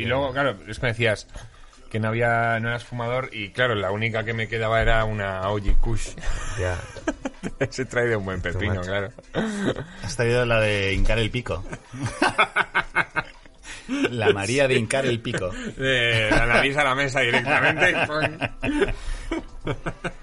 Y luego, claro, es que me decías que no había, no eras fumador y claro, la única que me quedaba era una Oji Kush. Ya. Se trae de un buen pepino, claro. Has traído la de hincar el pico. La María de hincar el pico. De la nariz a la mesa directamente.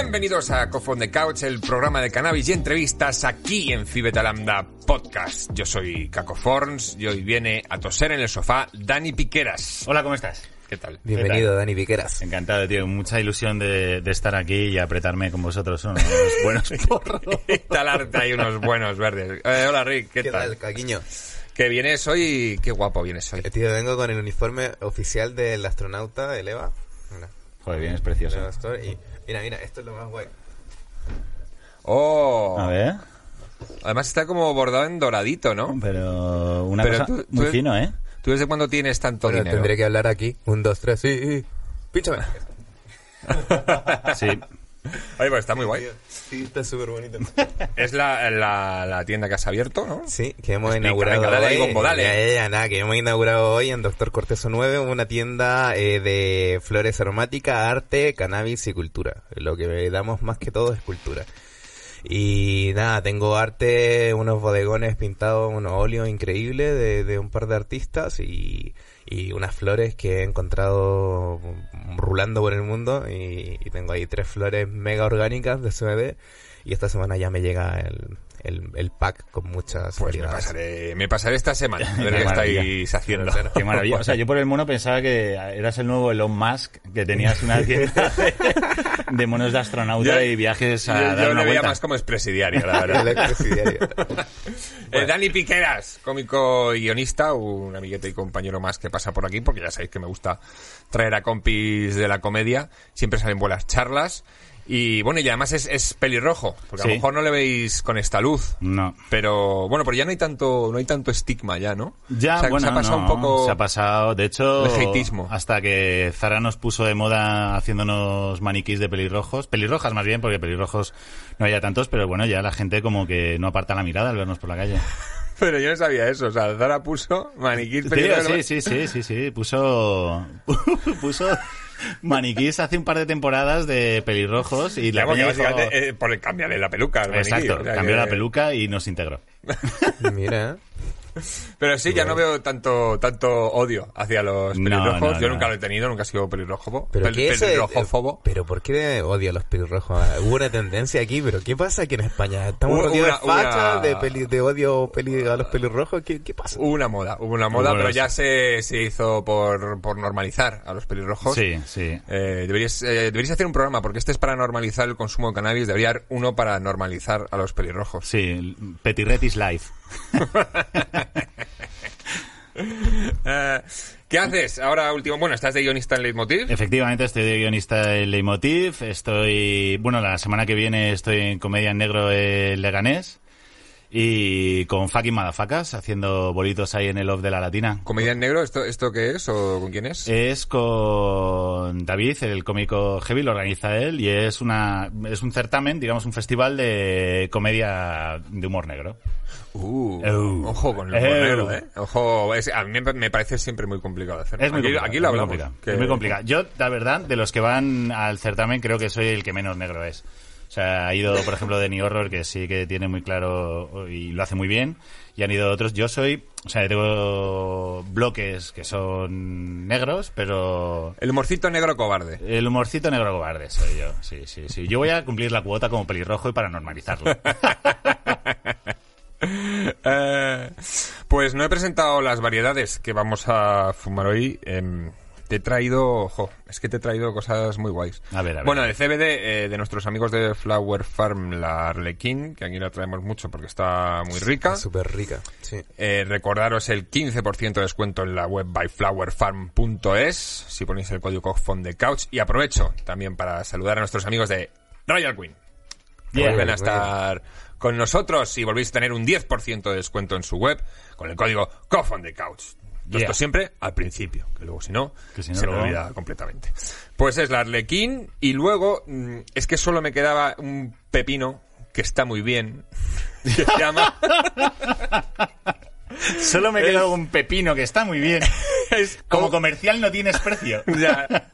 Bienvenidos a Cough on the Couch, el programa de cannabis y entrevistas aquí en Fibeta Lambda Podcast. Yo soy Caco Forns y hoy viene a toser en el sofá Dani Piqueras. Hola, ¿cómo estás? ¿Qué tal? Bienvenido, Dani Piqueras. Encantado, tío. Mucha ilusión de, de estar aquí y apretarme con vosotros unos buenos porros. Instalarte ahí unos buenos verdes. Eh, hola Rick, ¿qué, ¿Qué tal? tal, Caquiño? Que vienes hoy, qué guapo vienes hoy. Eh, Tío, vengo con el uniforme oficial del astronauta, el EVA. Joder, bien, es precioso. y mira, mira, esto es lo más guay. Oh, A ver, además está como bordado en doradito, ¿no? pero una Pero cosa tú- muy tú- fino, ¿eh? ¿Tú desde cuándo tienes tanto dinero? tendré que hablar aquí. Un, dos, tres, sí, sí. Pínchame. Sí. Oye, pues está muy guay. Sí, está súper bonito. Es la, la, la tienda que has abierto, ¿no? Sí, que hemos Explica, inaugurado venga, dale hoy. bombo, dale. Ya, ya, ya, nada, que hemos inaugurado hoy en Doctor Corteso 9 una tienda eh, de flores aromáticas, arte, cannabis y cultura. Lo que damos más que todo es cultura. Y nada, tengo arte, unos bodegones pintados, unos óleos increíbles de, de un par de artistas y, y unas flores que he encontrado rulando por el mundo y, tengo ahí tres flores mega orgánicas de CBD y esta semana ya me llega el, el, el pack con muchas Pues me pasaré, me pasaré esta semana. A ver Qué estáis haciendo. Qué maravilla. O sea, yo por el mono pensaba que eras el nuevo Elon Musk, que tenías una tienda de, de monos de astronauta Yo- y viajes a yo, dar yo una veía más como expresidiario, la verdad. Expresidiario. Eh, Dani Piqueras, cómico y guionista, un amiguete y compañero más que pasa por aquí, porque ya sabéis que me gusta traer a compis de la comedia. Siempre salen buenas charlas. Y bueno, y además es, es pelirrojo, porque a lo mejor no le veis con esta luz. No. Pero bueno, pero ya no hay tanto, no hay tanto estigma ya, ¿no? Ya, O sea, bueno, se ha pasado no, un poco. Se ha pasado, de hecho, hasta que Zara nos puso de moda haciéndonos maniquís de pelirrojos. Pelirrojas más bien, porque pelirrojos no había tantos, pero bueno, ya la gente como que no aparta la mirada al vernos por la calle. Pero yo no sabía eso. O sea, Zara puso maniquí Tío, pelirrojo. sí, sí, sí, sí, sí, puso, puso maniquís hace un par de temporadas de pelirrojos y la peña dijo- básicamente, eh, por el cambiarle la peluca. maniquí, Exacto, o sea cambió que- la peluca y nos integró. Mira, Pero sí, ya no veo tanto tanto odio hacia los pelirrojos. no, Yo no. nunca lo he tenido, nunca he sido pelirrojo. pero Pel- ¿qué es pelirrojofobo. Pero ¿por qué odio a los pelirrojos? Hubo una tendencia aquí, pero ¿qué pasa aquí en España? ¿Estamos rodeados de una- de, peli- de odio peli- a los pelirrojos? ¿Qué, qué pasa? Hubo una moda, hubo una moda, Hubo pero ya se, se hizo por, por normalizar a los pelirrojos. Sí, sí. Eh, deberíais, eh, deberíais hacer un programa, porque este es para normalizar el consumo de cannabis, debería haber uno para normalizar a los pelirrojos. Sí, Petiretis Life. Eh, ¿Qué haces ahora último? Bueno, estás de guionista en Leitmotiv. Efectivamente, estoy de guionista en Leitmotiv. Estoy, bueno, la semana que viene estoy en Comedia en Negro en Leganés. Y con fucking madafacas, haciendo bolitos ahí en el off de la latina. ¿Comedia en negro? ¿Esto, ¿Esto qué es o con quién es? Es con David, el cómico heavy, lo organiza él, y es una, es un certamen, digamos, un festival de comedia de humor negro. Uh, Uh. ojo con el humor Uh. negro, ¿eh? Ojo, es- a mí me- parece siempre muy complicado hacerlo. Es muy aquí, lo es muy hablamos. complicado, que- Es muy complicado. Yo, la verdad, de los que van al certamen, creo que soy el que menos negro es. O sea, ha ido, por ejemplo, Denny Horror, que sí que tiene muy claro y lo hace muy bien. Y han ido otros. Yo soy, o sea, tengo bloques que son negros, pero El humorcito negro cobarde. el humorcito negro cobarde soy yo. Sí, sí, sí. Yo voy a cumplir la cuota como pelirrojo y para normalizarlo. Eh, pues no he presentado las variedades que vamos a fumar hoy. Em, te he traído, ojo, es que te he traído cosas muy guays. A ver, a ver. Bueno, de CBD, eh, de nuestros amigos de Flower Farm, la Arlequín, que aquí la traemos mucho porque está muy rica. Súper rica, sí. Eh, recordaros el 15% de descuento en la web byflowerfarm.es si ponéis el código COGFON de Couch. Y aprovecho también para saludar a nuestros amigos de Royal Queen. Que Yeah. vuelven a estar con nosotros y volvéis a tener un 10% de descuento en su web con el código COGFON de Couch. Todo Yeah. Esto siempre al principio, que luego si no, Que si no, se me olvida completamente. Pues es la Arlequín y luego mm, es que solo me quedaba un pepino que está muy bien, que se llama... Solo me queda un pepino que está muy bien. es Como comercial no tienes precio. Ya.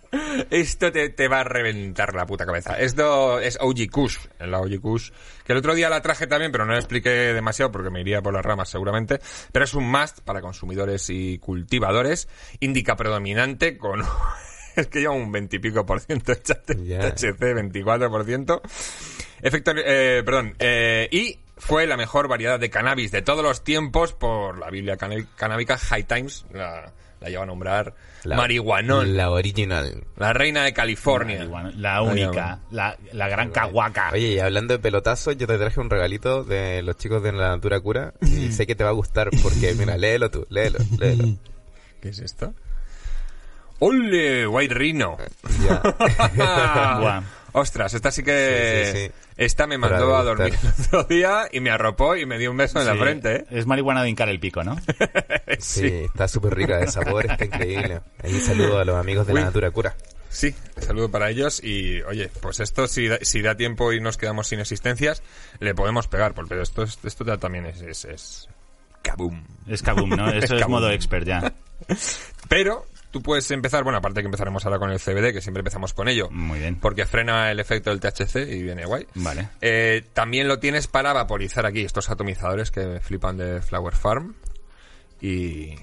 Esto te, te va a reventar la puta cabeza. Esto es OG Kush, la OG Kush, que el otro día la traje también, pero no la expliqué demasiado porque me iría por las ramas seguramente. Pero es un must para consumidores y cultivadores. Indica predominante con... Es que lleva un 20 y pico por ciento de. THC, 24 por ciento. Efecto, eh, perdón, eh, y fue la mejor variedad de cannabis de todos los tiempos por la Biblia canábica High Times, la, la lleva a nombrar La- marihuanón. La original. La reina de California. La única, la, la gran caguaca. Oye, y hablando de pelotazos, yo te traje un regalito de los chicos de la Natura Cura y sé que te va a gustar porque, mira, léelo tú, léelo, léelo. ¿Qué es esto? ¡Ole! White Rhino. Ya. Buah. Ostras, esta sí que... Sí, sí, sí. Esta me Para mandó a dormir el otro día y me arropó y me dio un beso en la frente, ¿eh? Es marihuana de hincar el pico, ¿no? Sí, está súper rica de sabor, está increíble. Ahí saludo a los amigos de Uy. la Natura Cura. Sí, saludo para ellos y oye, pues esto si da, si da tiempo y nos quedamos sin existencias, le podemos pegar, porque esto, es- esto ya también es... es, es... Kaboom. Es kaboom, ¿no? Eso es Kaboom. modo expert ya. Pero tú puedes empezar, bueno, aparte que empezaremos ahora con el CBD, que siempre empezamos con ello, Muy bien. porque frena el efecto del THC y viene guay. Vale. Eh, también lo tienes para vaporizar aquí, estos atomizadores que me flipan de Flower Farm. Y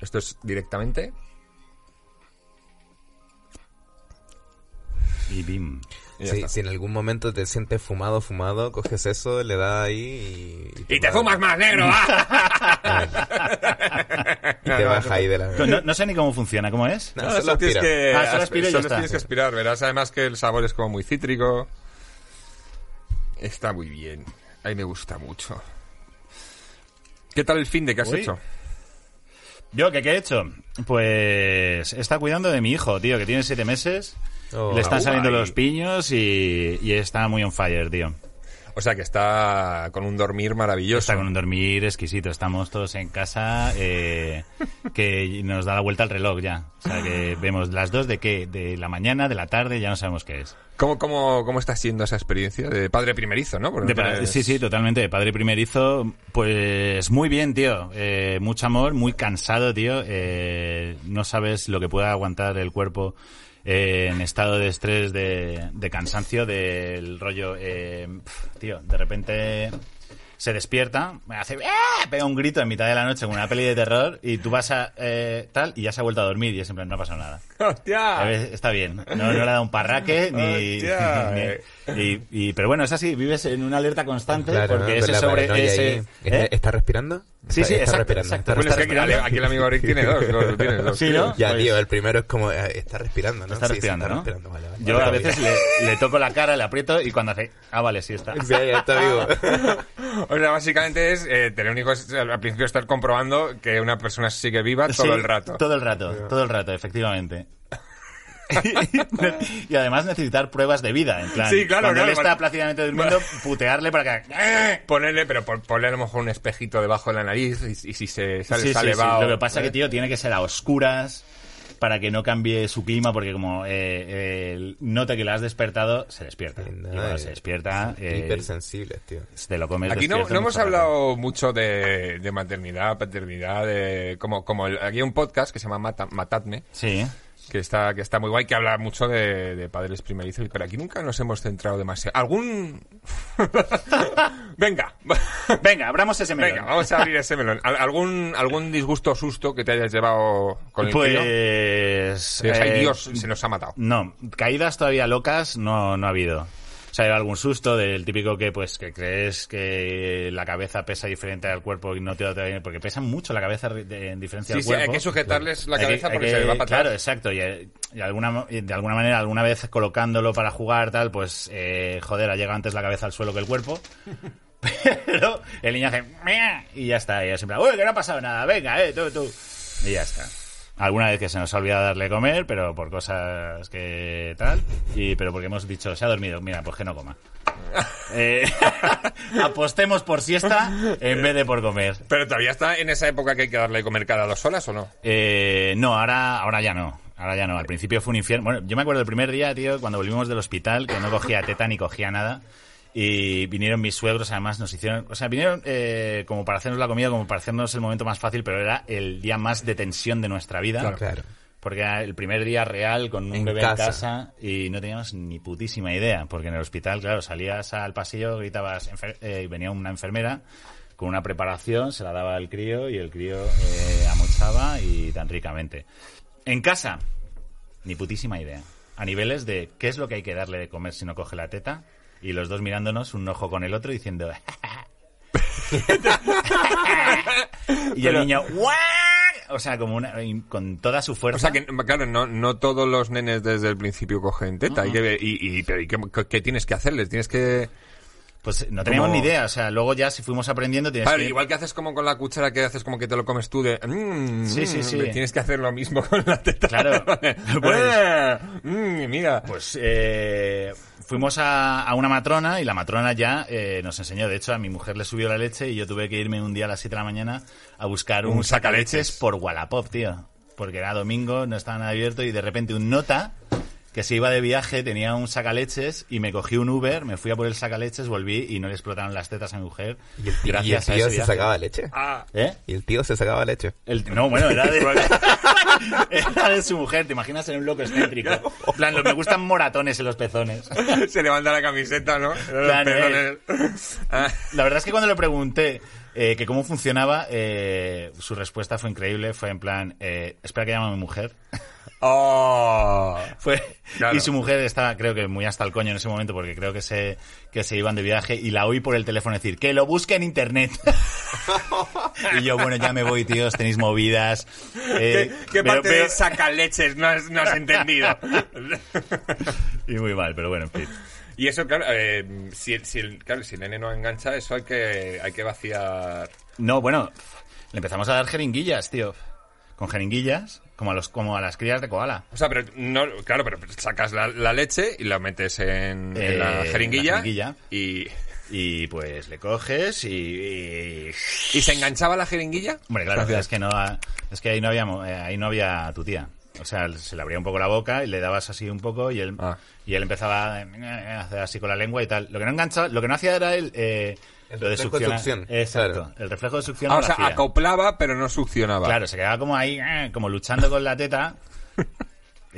esto es directamente... Y bim. Está. si en algún momento te sientes fumado, fumado, coges eso, le das ahí y... ¡Y te fumas más negro! ¡ah! Y te baja ahí de la... No, no sé ni cómo funciona, ¿cómo es? No, No, solo solo tienes que, Ah, solo aspira y ya solo está. tienes que aspirar. Verás además que el sabor es como muy cítrico. Está muy bien. A mí me gusta mucho. ¿Qué tal el fin de que has Uy. hecho? ¿Yo qué, qué he hecho? Pues está cuidando de mi hijo, tío, que tiene siete meses. Oh, Le están saliendo guay. los piños y, y está muy on fire, tío. O sea que está con un dormir maravilloso. Está con un dormir exquisito. Estamos todos en casa eh, que nos da la vuelta al reloj ya. O sea que vemos las dos de qué, de la mañana, de la tarde, ya no sabemos qué es. ¿Cómo, cómo, ¿Cómo está siendo esa experiencia de padre primerizo, no? De Sí, sí, totalmente. De padre primerizo, pues muy bien, tío. Eh, mucho amor, muy cansado, tío. Eh, no sabes lo que pueda aguantar el cuerpo eh, en estado de estrés, de, de cansancio, del rollo. eh, pf, tío, de repente se despierta, hace ¡ah! pega un grito en mitad de la noche con una peli de terror y tú vas a eh, tal y ya se ha vuelto a dormir y es en plan, no ha pasado nada. A ¡Hostia! ver, está bien. No, no le ha dado un parraque ni, Hostia, ni- eh. y, y- pero bueno, es así, vives en una alerta constante Claro, porque ¿no? ese sobre ese ahí. ¿Está, ¿eh? está respirando? Sí, sí, está exacto, respirando, exacto. está Bueno, es que aquí, aquí el amigo Rick tiene dos. dos, tiene dos. Sí, ¿no? Ya, Pues- tío, el primero es como... eh, está respirando, ¿no? Está Sí, sí, respirando, está ¿no? respirando, vale, vale. Yo a veces le, le toco la cara, le aprieto y cuando hace, ah, vale, sí está. Sí, ya está vivo. O sea, básicamente es eh, tener un hijo es, al principio estar comprobando que una persona sigue viva todo Sí, el rato. Todo el rato, todo el rato, efectivamente. Y además necesitar pruebas de vida, en plan. Sí, claro, Cuando claro, él está bueno. plácidamente durmiendo, putearle para que. ¡Eh! Ponerle, pero pon- ponle a lo mejor un espejito debajo de la nariz y, y si se sale, Sí, sí, sale sí. Lo que pasa ¿eh? que, tío, tiene que ser a oscuras para que no cambie su clima, porque como eh, eh, nota que le has despertado, se despierta. Y No, cuando eh, se despierta, eh, Hipersensibles, tío. te lo comes Aquí no, no hemos rato. hablado mucho de, de maternidad, paternidad, de, como, como el- aquí hay un podcast que se llama Mata- Matadme, Sí. Que está, que está muy guay, que habla mucho de, de padres primerizos, pero aquí nunca nos hemos centrado demasiado. ¿Algún...? Venga, Venga, abramos ese melón. venga, vamos a abrir ese melón. ¿Al- ¿Algún, algún disgusto o susto que te hayas llevado con el? Pues... Ay eh, Dios, se nos ha matado. No, caídas todavía locas no, no ha habido. Sea, algún susto del típico que pues que crees que la cabeza pesa diferente al cuerpo y no te da porque pesa mucho la cabeza en diferencia Sí, al sí, cuerpo. hay que sujetarles la que- cabeza porque que- se le va para atrás. Claro, exacto. Y, y alguna, y de alguna manera, alguna vez colocándolo para jugar, tal, pues, eh, joder, ha llegado antes la cabeza al suelo que el cuerpo. Pero el niño hace... Y ya está. Y en plan, uy, que no ha pasado nada. Venga, eh, tú, tú. Y ya está. Alguna vez que se nos ha olvidado darle comer, pero por cosas que tal. Y, pero porque hemos dicho, se ha dormido, mira, pues que no coma. Eh, apostemos por siesta en vez de por comer. Pero todavía está en esa época que hay que darle de comer cada dos horas o no? Eh, no, ahora, ahora ya no. Ahora ya no. Al principio fue un infierno. Bueno, yo me acuerdo el primer día, tío, cuando volvimos del hospital, que no cogía teta ni cogía nada. Y vinieron mis suegros, además nos hicieron, o sea, vinieron eh, como para hacernos la comida, como para hacernos el momento más fácil, pero era el día más de tensión de nuestra vida. Claro. Porque era el primer día real con un En bebé casa. en casa y no teníamos ni putísima idea. Porque en el hospital, claro, salías al pasillo, gritabas, eh, y venía una enfermera con una preparación, se la daba al crío y el crío eh, amochaba y tan ricamente. En casa, ni putísima idea. A niveles de qué es lo que hay que darle de comer si no coge la teta y los dos mirándonos un ojo con el otro diciendo... y el niño... "Guau". O sea, como una, con toda su fuerza. O sea que, claro, no, no todos los nenes desde el principio cogen teta. hay que ver- y, y, pero ¿y qué, qué tienes que hacerles? Tienes que... Pues no teníamos Como- ni idea, o sea, luego ya si fuimos aprendiendo tienes Claro, que... igual que haces como con la cuchara que haces como que te lo comes tú de... mm, Sí, sí, mm, sí. Tienes que hacer lo mismo con la teta. Claro. Pues- mm, mira. Pues eh, fuimos a, a una matrona y la matrona ya eh, nos enseñó. De hecho, a mi mujer le subió la leche y yo tuve que irme un día a las 7 de la mañana a buscar un, Un sacaleches sacaleches. por Wallapop, tío. Porque era domingo, no estaba nada abierto y de repente un nota que se iba de viaje tenía un sacaleches y me cogí un Uber, me fui a por el sacaleches, volví y no le explotaron las tetas a mi mujer. Y el, tío- y el se viaje. sacaba leche. Ah, ¿Eh? Y el tío se sacaba leche. El- no, bueno, era de, era de su mujer, te imaginas en un loco excéntrico. En plan, lo- me gustan moratones en los pezones. se levanta la camiseta, ¿no? Pezones. Ah, La verdad es que cuando le pregunté eh, que cómo funcionaba, eh, su respuesta fue increíble. Fue en plan, eh, espera que llame a mi mujer. Oh. Fue, Claro. Y su mujer estaba, creo que muy hasta el coño en ese momento, porque creo que se, que se iban de viaje y la oí por el teléfono decir, que lo busque en internet. y yo, bueno, ya me voy, tíos, tenéis movidas. ¿Qué, Eh, qué pero- parte pero- de sacaleches no has, no has entendido? Y muy mal, pero bueno, en fin. y eso, claro, eh, si, si el, claro, si el nene no engancha, eso hay que, hay que vaciar. No, bueno, le empezamos a dar jeringuillas, tío. Con jeringuillas, como a, los, como a las crías de koala. O sea, pero no, claro, pero sacas la, la leche y la metes en, en la Eh, jeringuilla, la jeringuilla. y... Y pues le coges y... y- ¿Y se enganchaba la jeringuilla? Hombre, claro, Gracias. es que no, es que ahí no había, eh, ahí no había tu tía. O sea, se le abría un poco la boca y le dabas así un poco y él, Ah. y él empezaba a hacer así con la lengua y tal. Lo que no enganchaba, lo que no hacía era el, eh, El lo de reflejo de succionar. succión, Exacto. claro. El reflejo de succión Ah, no o sea, hacía. acoplaba, pero no succionaba. Claro, se quedaba como ahí, eh, como luchando con la teta.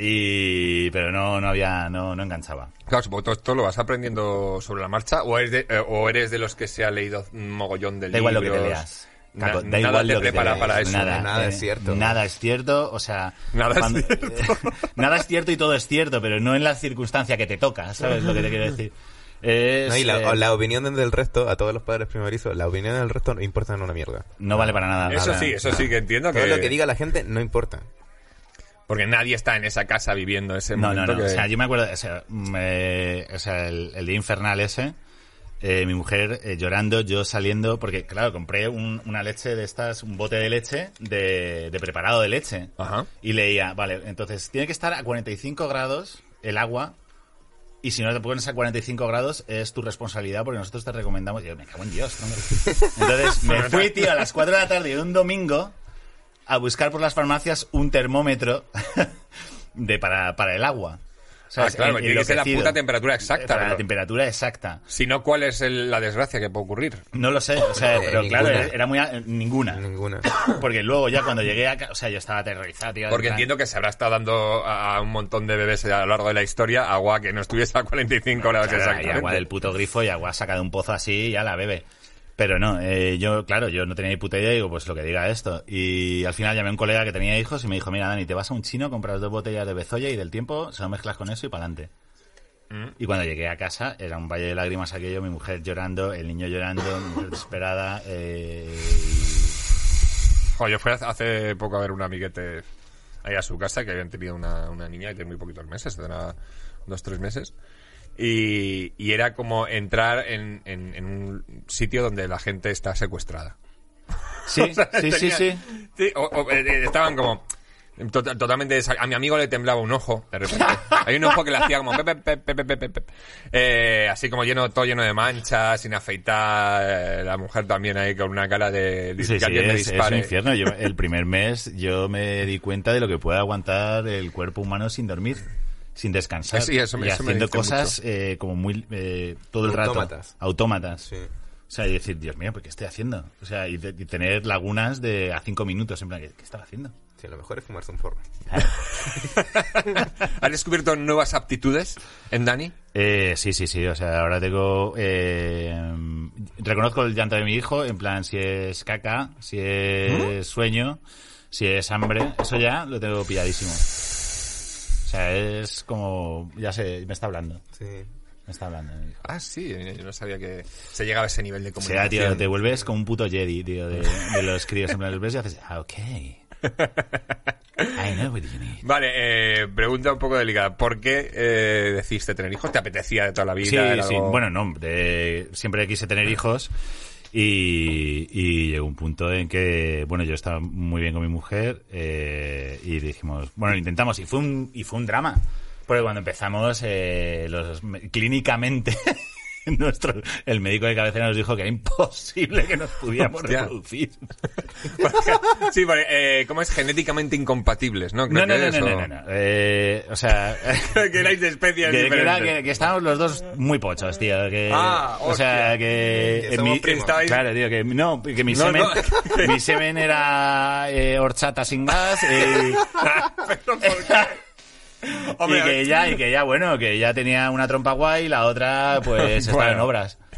Y, pero no, no había, no, no enganchaba. Claro, supongo esto lo vas aprendiendo sobre la marcha o eres de, eh, o eres de los que se ha leído un mogollón de Da igual lo que te libros. leas. Na- Caco, da nada igual te lo que te prepara leas, para eso. Nada, Nada eh, es cierto. Nada es cierto, o sea... Nada es cierto. nada es cierto y todo es cierto, pero no en la circunstancia que te toca, ¿sabes lo que te quiero decir? Es, No, y la, eh, la opinión del resto, a todos los padres primerizos, la opinión del resto no importa en una mierda. no vale para nada. Eso nada. sí, eso sí que entiendo Todo que... lo que diga la gente no importa. Porque nadie está en esa casa viviendo ese No, no, momento no. que... O sea, yo me acuerdo, o sea, me- o sea, el, el día infernal ese, eh, mi mujer eh, llorando, yo saliendo, porque claro, compré un- una leche de estas, un bote de leche, de, de preparado de leche. Ajá. Y leía, vale, entonces tiene que estar a 45 grados el agua. Y si no te pones a 45 grados, es tu responsabilidad porque nosotros te recomendamos. Y yo, me cago en Dios. no me- Entonces me fui, tío, a las 4 de la tarde de un domingo a buscar por las farmacias un termómetro de para, para el agua. Ah, ¿Sabes? claro, En- tiene que ser la puta temperatura exacta. Para la temperatura exacta. Si no, ¿cuál es el- la desgracia que puede ocurrir? No lo sé, o sea, Eh, pero claro, era muy... a- ninguna. Ninguna. Porque luego ya cuando llegué a... ca- O sea, yo estaba aterrorizado, tío. Porque entiendo que se habrá estado dando a un montón de bebés a lo largo de la historia agua que no estuviese a 45 grados Claro, exactamente. agua del puto grifo y agua saca de un pozo así y ya la bebe. Pero no, eh, yo, claro, yo no tenía ni puta idea y digo, pues lo que diga esto. Y al final llamé a un colega que tenía hijos y me dijo, mira, Dani, te vas a un chino, compras dos botellas de bezoya y del tiempo se lo mezclas con eso y para adelante. Mm. Y cuando llegué a casa, era un valle de lágrimas aquello, mi mujer llorando, el niño llorando, mi mujer desesperada. Eh, Joder, yo fui hace- poco a ver un amiguete ahí a su casa que habían tenido una, una niña que tiene muy poquitos meses, tendrá dos, tres meses. Y, y era como entrar en, en- en un sitio donde la gente está secuestrada. Sí, O sea, sí, sí, tenía- sí. sí, o- o, eh, eh, estaban como Tota- totalmente a mi amigo le temblaba un ojo de repente hay un ojo que le hacía como pe, pe, pe, pe, pe, pe, pe, pe. Eh, así como lleno todo lleno de manchas sin afeitar eh, la mujer también ahí con una cara de, de Sí, que sí, es, es un infierno. Yo, el primer mes yo me di cuenta de lo que puede aguantar el cuerpo humano sin dormir, sin descansar. Sí, eso me- y eso haciendo cosas eh, como muy... eh, todo el Autómatas. rato. Autómatas. Sí. O sea, y decir, Dios mío, ¿pero qué estoy haciendo? O sea, y, de- y tener lagunas de a cinco minutos, en plan, ¿qué, qué estaba haciendo? Sí, lo mejor es fumarse un forro. ¿has descubierto nuevas aptitudes en Dani? Eh, sí, sí, sí. O sea, ahora tengo. Eh, reconozco el llanto de mi hijo, en plan, si es caca, si es sueño, si es hambre. Eso ya lo tengo pilladísimo. O sea, es como. Ya sé, me está hablando. Sí. Me está hablando. mi hijo. ah sí yo no sabía que se llegaba a ese nivel de O sea, comunicación tío, te vuelves como un puto Jedi, tío, de, de los críos. En plan, los ves y haces, ah, ok. I know what you need. Vale, eh, pregunta un poco delicada. ¿Por qué eh, decidiste tener hijos? ¿Te apetecía de toda la vida? Sí, ¿Era sí. algo- Bueno, no, de- siempre quise tener hijos y, y llegó un punto en que, bueno, yo estaba muy bien con mi mujer eh, y dijimos, bueno, lo intentamos y fue un, y fue un drama. Porque cuando empezamos, eh, los, clínicamente, nuestro, el médico de cabecera nos dijo que era imposible que nos pudiéramos Hostia. reproducir. sí, vale, eh, ¿cómo es? Genéticamente incompatibles, ¿no? Creo No, no, que no, es, no, o- no, no, no. Eh, o sea... que erais de especies Que, que era- diferentes. que- que estábamos los dos muy pochos, tío. Que, Ah, o sea, que... En mi- Claro, tío, que no, que mi semen, mi semen era eh, horchata sin gas ¿Pero por qué? Hombre, y que ya, y que ya, bueno, que ya tenía una trompa guay y la otra, pues, estaba Bueno. en obras.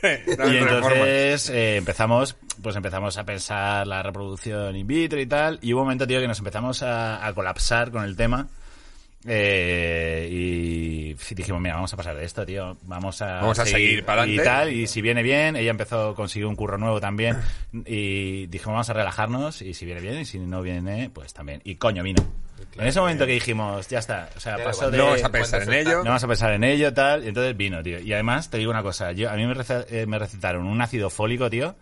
Y entonces eh, empezamos, pues empezamos a pensar la reproducción in vitro y tal, y hubo un momento, tío, que nos empezamos a, a colapsar con el tema. Eh, y dijimos, mira, vamos a pasar de esto, tío. Vamos a, Vamos a seguir para Y adelante. tal, y si viene bien, ella empezó, consiguió un curro nuevo también. Y dijimos, vamos a relajarnos, y si viene bien, y si no viene, pues también. Y coño, vino. En ese momento que dijimos, ya está, o sea, Claro, pasó de... No vas a pensar en ello. No vamos a pensar en ello, tal. Y entonces vino, tío. Y además, te digo una cosa. Yo, a mí me, rece- eh, me recetaron un ácido fólico, tío.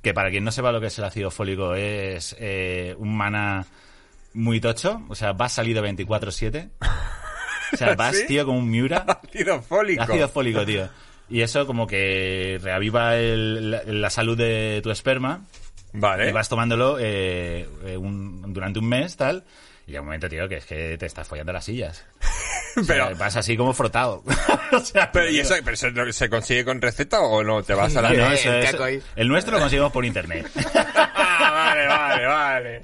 Que para quien no sepa lo que es el ácido fólico, es eh, un mana muy tocho. O sea, vas salido 24-7. O sea, vas, ¿Sí? tío, como un Miura. Ácido fólico. Ácido fólico, tío. Y eso como que reaviva el- la, la salud de tu esperma. Vale. Y vas tomándolo eh, eh, un- durante un mes, tal. Y llega un momento, tío, que es que te estás follando las sillas. O sea, Pero- vas así como frotado. o sea, Pero, ¿y eso pero se, se consigue con receta o no? ¿Te vas a la... No, eso el nuestro lo conseguimos por internet. Ah, vale, vale, vale.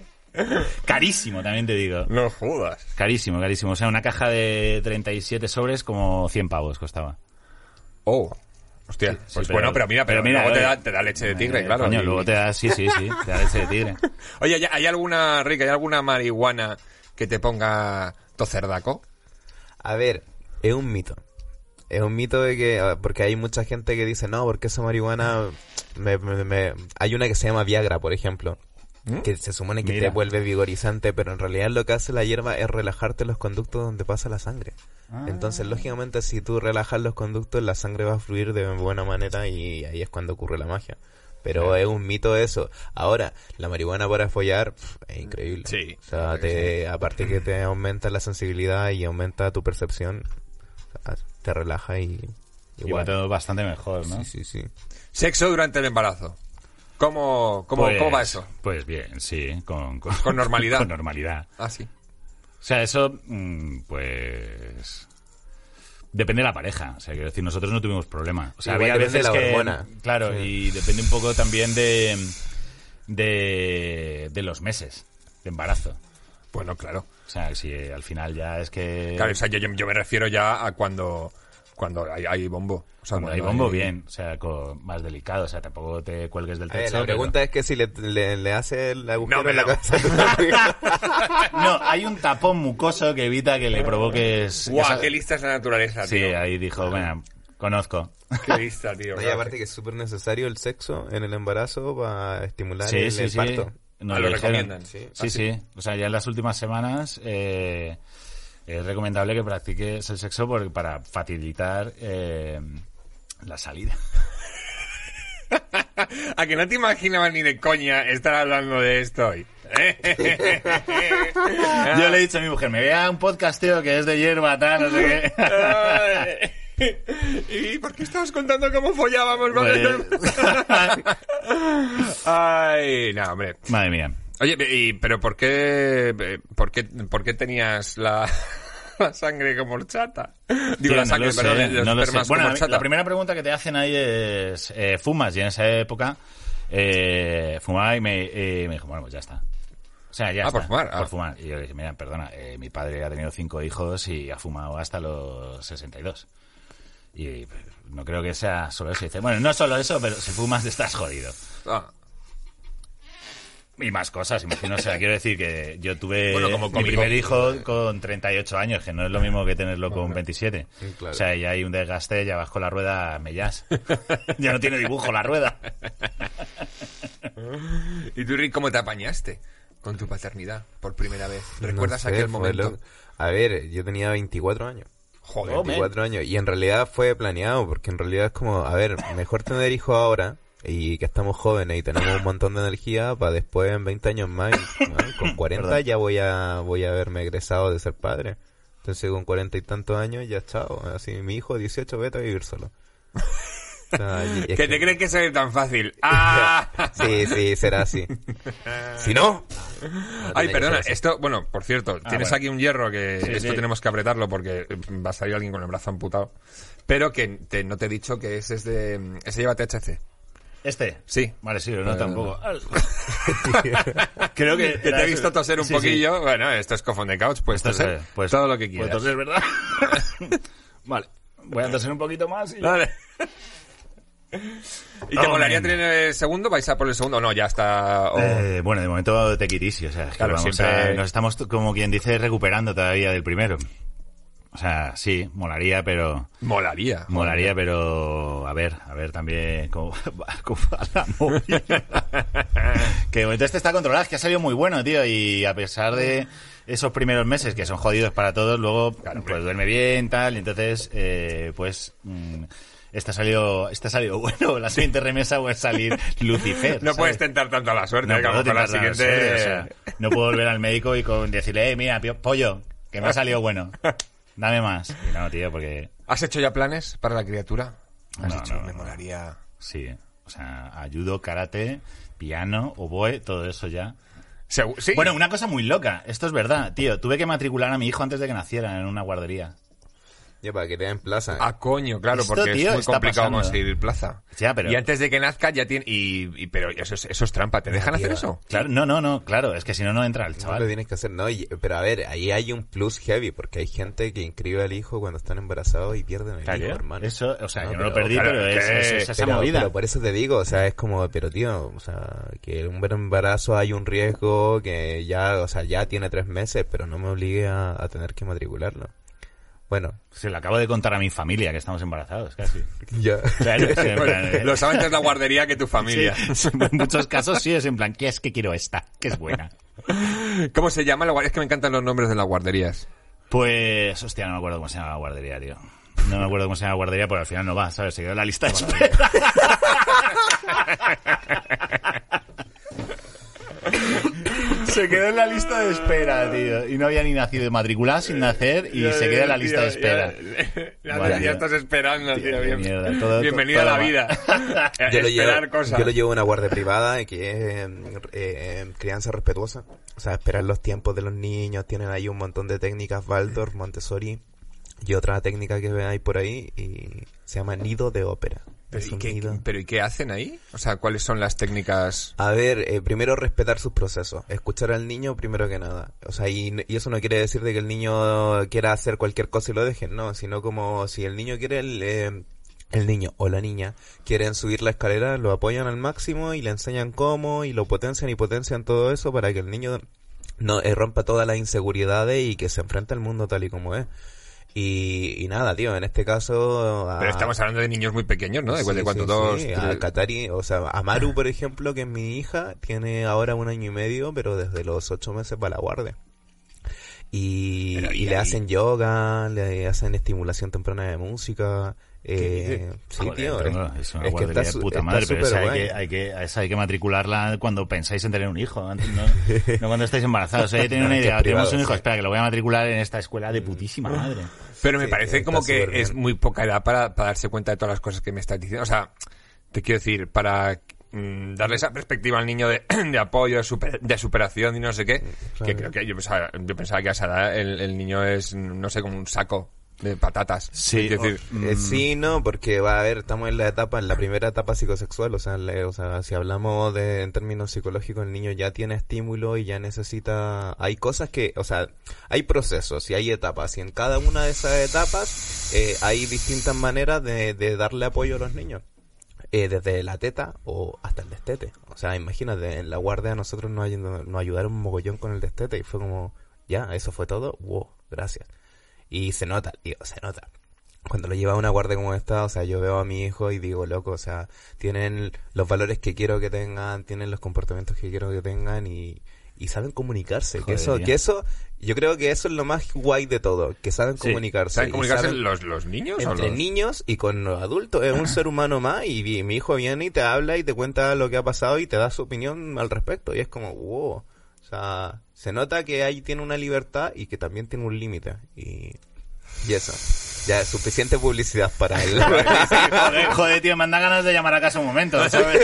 Carísimo, también te digo. No jodas. Carísimo, carísimo. O sea, una caja de 37 sobres como 100 pavos costaba. Oh. Hostia, Sí, pues bueno, pero mira, pero, pero mira, luego te eh, da, te da leche de tigre, Eh, claro. Coño, y- luego te da, sí, sí, sí, te da leche de tigre. Oye, ¿hay- ¿hay alguna, Rick, hay alguna marihuana que te ponga tocerdaco? A ver, es un mito. Es un mito de que, porque hay mucha gente que dice, no, porque esa marihuana, me, me- me-". hay una que se llama Viagra, por ejemplo, que se supone que Mira. te vuelve vigorizante, pero en realidad lo que hace la hierba es relajarte los conductos donde pasa la sangre. Entonces, lógicamente, si tú relajas los conductos, la sangre va a fluir de buena manera y ahí es cuando ocurre la magia. Pero es un mito eso. Ahora, la marihuana para follar es increíble. Sí, O sea, te, aparte que te aumenta la sensibilidad y aumenta tu percepción, o sea, te relaja y Y va todo bastante mejor, ¿no? Sí, sí, sí. Sexo durante el embarazo. ¿Cómo, cómo, Pues- cómo va eso? Pues bien, sí, con, con, Con normalidad. con normalidad. Ah, sí. O sea, eso, mm, pues... Depende de la pareja. O sea, quiero decir, nosotros no tuvimos problema. O sea, Igual había veces la que... hormona. Claro, Sí. y depende un poco también de, de, de los meses de embarazo. Bueno, claro. O sea, si al final ya es que... Claro, o sea, yo- yo me refiero ya a cuando, cuando hay, hay bombo. O sea, cuando hay cuando bombo, bien. O sea, más delicado. O sea, tampoco te cuelgues del techo. la pero- pregunta es que si le, le, le hace el agujero No, en la pero- cabeza. No, hay un tapón mucoso que evita que le provoques... ¡Guau! esa- ¡Qué lista es la naturaleza, Sí, tío! ahí dijo, bueno, conozco. ¡Qué lista, tío! No, y aparte que es súper necesario el sexo en el embarazo para estimular Sí, el, sí, el sí. parto. Nos Ah, lo dijeron. recomiendan, sí. Sí, sí. O sea, ya en las últimas semanas eh, es recomendable que practiques el sexo por- para facilitar eh, la salida. A que no te imaginabas ni de coña estar hablando de esto hoy. Yo le he dicho a mi mujer, me vea un podcast, tío, que es de hierba, tal, no sé qué. ¿Y por qué estabas contando cómo follábamos? Pues- Ay, no, hombre. Madre mía. Oye, y, pero ¿por qué, por qué, por qué tenías la, la sangre como horchata? Digo, Tío, la no sangre, lo sé, perdón, los no lo sé. espermas Bueno, como horchata. la primera pregunta que te hacen ahí es, eh, ¿fumas? Y en esa época eh, fumaba y me, eh, me dijo, bueno, pues ya está. O sea, ya Ah, está. por fumar, ah. Por fumar. Y yo le dije, mira, perdona, eh, mi padre ha tenido cinco hijos y ha fumado hasta los 62. Y pues, no creo que sea solo eso. Y dice, bueno, no solo eso, pero si fumas estás jodido. Ah, Y más cosas, imagino. O sea, quiero decir que yo tuve Bueno, como mi primer hijo con 38 años, que no es lo mismo que tenerlo con 27. claro. O sea, ya hay un desgaste, ya vas con la rueda mellas. ya no tiene dibujo la rueda. ¿Y tú, Rick, cómo te apañaste con tu paternidad por primera vez? ¿Recuerdas No sé, aquel momento? lo- A ver, yo tenía 24 años. Joder, Oh, men. 24 años. Y en realidad fue planeado, porque en realidad es como, a ver, mejor tener hijos ahora y que estamos jóvenes y tenemos un montón de energía para después en 20 años más, y, ¿no? con 40 Verdad. ya voy a voy a haberme egresado de ser padre. Entonces con 40 y tantos años ya chao, así mi hijo 18 vete a vivir solo. O sea, y- es ¿Que te crees que es tan fácil? ¡Ah! Sí, sí, será así. Si no... Ay, perdona, esto, bueno, por cierto, tienes bueno. aquí un hierro que Sí, esto sí. tenemos que apretarlo porque eh, va a salir alguien con el brazo amputado. Pero que te- no te he dicho que ese es de, ese lleva THC. ¿Este? Sí. Vale, sí, no, tampoco. Creo que... Que te he visto toser un Sí, sí. poquillo. Bueno, esto es cofón de couch, pues es, toser eh, pues- todo lo que Pues quieras. toser, ¿verdad? vale. Voy a toser un poquito más y... Vale. ¿Y te Oh, molaría man. tener el segundo? ¿Vais a por el segundo? No, ya está. o- Eh, bueno, de momento te quitis, o sea, es que Claro, vamos siempre- a- nos estamos, como quien dice, recuperando todavía del primero. O sea, sí, molaría, pero... Molaría. Molaría, pero a ver, a ver también cómo, va- cómo va la que de momento este está controlado, es que ha salido muy bueno, tío, y a pesar de esos primeros meses que son jodidos para todos, luego pues duerme bien, tal, y entonces, eh, pues, mm, este ha salido, este ha salido bueno, la siguiente remesa puede salir Lucifer. No ¿sabes? puedes tentar tanto a la suerte. No a lo puedo la siguiente. suerte, o sea, no puedo volver al médico y con decirle, eh, mira, pollo, que me ha salido bueno. Dame más. Y no, tío, porque ¿Has hecho ya planes para la criatura? Has No, dicho, no, me molaría. sí. O sea, ayudo, karate, piano, oboe, todo eso ya. Sí. Bueno, una cosa muy loca. Esto es verdad, tío. Tuve que matricular a mi hijo antes de que naciera en una guardería. Ya para que te den plaza. Ah, coño, claro, Esto, porque tío, es muy complicado pasando. conseguir plaza. Ya, pero- Y antes de que nazca ya tiene... Y, y- pero eso es, eso es trampa. ¿Te dejan tío. hacer eso? Claro, no, no, no, claro. Es que si no, no entra el No lo chaval. tienes que hacer, no, y- pero a ver, ahí hay un plus heavy, porque hay gente que inscribe al hijo cuando están embarazados y pierden el Claro, hijo, hermano. Eso, o sea, No, yo no lo perdí, claro, pero es, que- es- es esa pero, movida. pero por eso te digo, o sea, es como, pero tío, o sea, que un buen embarazo hay un riesgo que ya, o sea, ya tiene tres meses, pero no me obligue a, a tener que matricularlo. Bueno, Se lo acabo de contar a mi familia que estamos embarazados, casi. ya. Claro, plan, eh, Lo sabe antes la guardería que tu familia. Sí, en muchos casos sí es en plan, ¿qué es que quiero esta? Que es buena. ¿Cómo se llama la guardería? Es que me encantan los nombres de las guarderías. Pues, hostia, no me acuerdo cómo se llama la guardería, tío. No me acuerdo cómo se llama la guardería, pero al final no va, ¿sabes? Se quedó en la lista de espera. Se quedó en la lista de espera, tío. Y no había ni nacido matriculado sin nacer y se queda en la lista de espera. Ya, estás esperando, tío. qué Bien- mierda, todo- Bienvenido todo a la mal. vida. Yo lo, Esperar llevo, cosas. yo lo llevo a una guardia privada que es eh, eh, crianza respetuosa. O sea, esperar los tiempos de los niños. Tienen ahí un montón de técnicas, Waldorf, Montessori y otra técnica que hay por ahí y se llama nido de ópera. ¿Pero y, qué, nido. ¿Pero y qué hacen ahí? O sea, ¿cuáles son las técnicas? A ver, eh, primero respetar sus procesos, escuchar al niño primero que nada. O sea, y, y eso no quiere decir de que el niño quiera hacer cualquier cosa y lo dejen, no, sino como si el niño quiere, el, eh, el niño o la niña quieren subir la escalera, lo apoyan al máximo y le enseñan cómo y lo potencian y potencian todo eso para que el niño no eh, rompa todas las inseguridades y que se enfrente al mundo tal y como es. Y, y nada, tío, en este caso... a- Pero estamos hablando de niños muy pequeños, ¿no? De, cuando sí, dos... sí, a Katari, o sea, a Maru, por ejemplo, que es mi hija, tiene ahora un año y medio, pero desde los ocho meses va a la guardia. Y, Pero, ¿y y le ahí? hacen yoga, le hacen estimulación temprana de música, Eh, sí, Joder, tío. tronco, es- es una es que guardería está de puta está madre, pero esa hay que, hay, que, a esa hay que matricularla cuando pensáis en tener un hijo, antes no, no cuando estáis embarazados. Yo tenía una idea, tenemos un hijo, sí. espera, que lo voy a matricular en esta escuela de putísima madre. Pero me Sí, parece como que bien. es muy poca edad para, para darse cuenta de todas las cosas que me estás diciendo. O sea, te quiero decir, para mm, darle esa perspectiva al niño de, de apoyo, de, super- de superación y no sé qué, que creo que yo pensaba, yo pensaba que a esa edad el, el niño es, no sé, como un saco de patatas. Sí, Es decir, Eh, sí, no, porque va a ver, estamos en la etapa, en la primera etapa psicosexual, o sea, le- o sea, si hablamos de en términos psicológicos, el niño ya tiene estímulo y ya necesita, hay cosas que, o sea, hay procesos y hay etapas y en cada una de esas etapas eh, hay distintas maneras de, de darle apoyo a los niños. Eh, desde la teta o hasta el destete. O sea, imagínate, en la guardia nosotros nos ayudaron un mogollón con el destete y fue como, ya, eso fue todo, wow, gracias. Y se nota, digo, se nota. Cuando lo lleva a una guardia como esta, o sea, yo veo a mi hijo y digo, loco, o sea, tienen los valores que quiero que tengan, tienen los comportamientos que quiero que tengan y, y saben comunicarse. que eso, tío. que eso, yo creo que eso es lo más guay de todo, que saben Sí, comunicarse. ¿Saben y comunicarse saben- los, los niños o entre los- niños y con los adultos. Es un ser humano más y, vi- mi hijo viene y te habla y te cuenta lo que ha pasado y te da su opinión al respecto. Y es como, wow. O sea, se nota que ahí tiene una libertad y que también tiene un límite. Y, y eso. Ya es suficiente publicidad para él. Joder, joder, tío, me anda ganas de llamar a casa un momento, ¿sabes?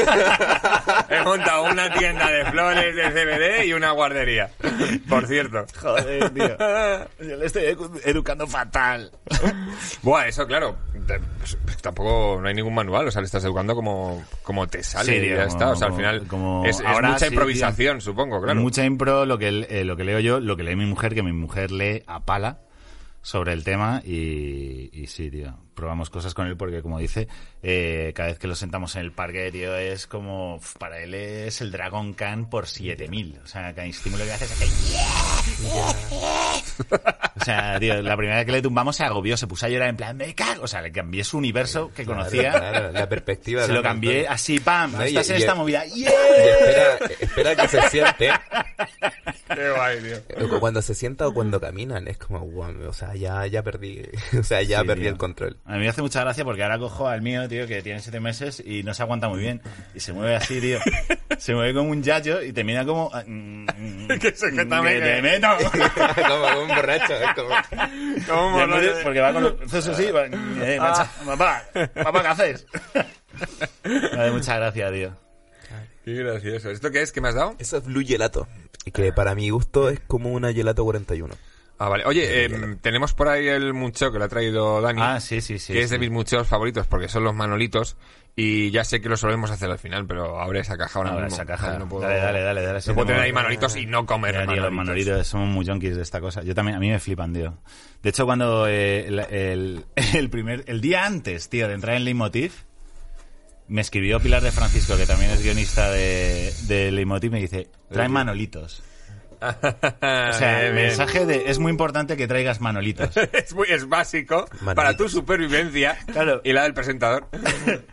He montado una tienda de flores de CBD y una guardería. Por cierto. Joder, tío. Yo le estoy edu- educando fatal. Buah, eso claro. te- pues, tampoco no hay ningún manual, o sea, le estás educando como, como te sale Sí, y tío, ya como- está. O sea, al como- final como es, es ahora mucha sí, improvisación, supongo, claro. Mucha impro, lo que, eh, lo que leo yo, lo que lee mi mujer, que mi mujer lee a pala sobre el tema y, y sí, tío, probamos cosas con él porque, como dice, eh, cada vez que lo sentamos en el parque, tío, es como, para él es el Dragon Khan por 7000. O sea, cada estímulo que hace es. O sea, tío, la primera vez que le tumbamos se agobió, se puso a llorar en plan, me cago. O sea, le cambié su universo que conocía. Claro, la perspectiva. Se lo cambié historia. así, pam, No, y- estás en y- esta movida. ¡Yeah! Y espera, espera que se siente. Qué guay, tío. Cuando se sienta o cuando caminan, es como, guau, o sea, ya, ya perdí, o sea, ya Sí, perdí tío. el control. A mí me hace mucha gracia porque ahora cojo al mío, tío, que tiene siete meses y no se aguanta muy bien. Y se mueve así, tío. Se mueve como un yayo y te mira como... mm, mm, Que se jeta que me- te meto. como un borracho, es como... ¿Cómo Y en no? vez de- porque va con los... Eso sí, va, eh, macha- papá, papá, ¿qué haces? Me hace mucha gracia, tío. Qué gracioso. ¿Esto qué es? ¿Qué me has dado? Eso es Blue Gelato, que para mi gusto es como una Gelato 41. Ah, vale. Oye, em, tenemos por ahí el mucho que lo ha traído Dani. Ah, sí, sí, sí. que es de mis muchos favoritos porque son los manolitos. Y ya sé que lo solemos hacer al final, pero abre esa caja ahora Ahora mismo. esa caja. No puedo- Dale, dale, dale. dale sí, No puedo tener ahí manolitos y no comer Ya, tío, manolitos. los manolitos somos muy junkies de esta cosa. Yo también, a mí me flipan, tío. De hecho, cuando eh, el, el- el primer, el día antes, tío, de entrar en Leitmotiv, me escribió Pilar de Francisco, que también es guionista de, de Leitmotiv, me dice, trae manolitos. O sea, el Bien. mensaje de, es muy importante que traigas manolitos. es, muy, es básico Manolitos. para tu supervivencia Claro. y la del presentador.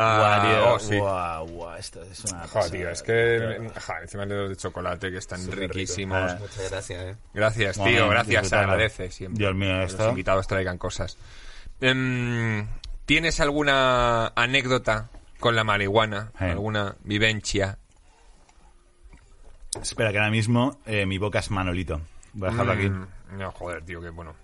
Ah, Guau, tío, oh, sí. esto es una Joder, tío, es que joder, encima de los de chocolate que están Súper riquísimos. Ah. Muchas gracias, eh. Gracias, Bueno, tío, gracias, se disfrutarlo. agradece siempre. Dios mío, que esto- Los invitados traigan cosas. Em, ¿Tienes alguna anécdota con la marihuana? Eh. ¿Alguna vivencia? Espera, que ahora mismo eh, mi boca es manolito. Voy a dejarlo aquí. Mm, No, joder, tío, qué bueno.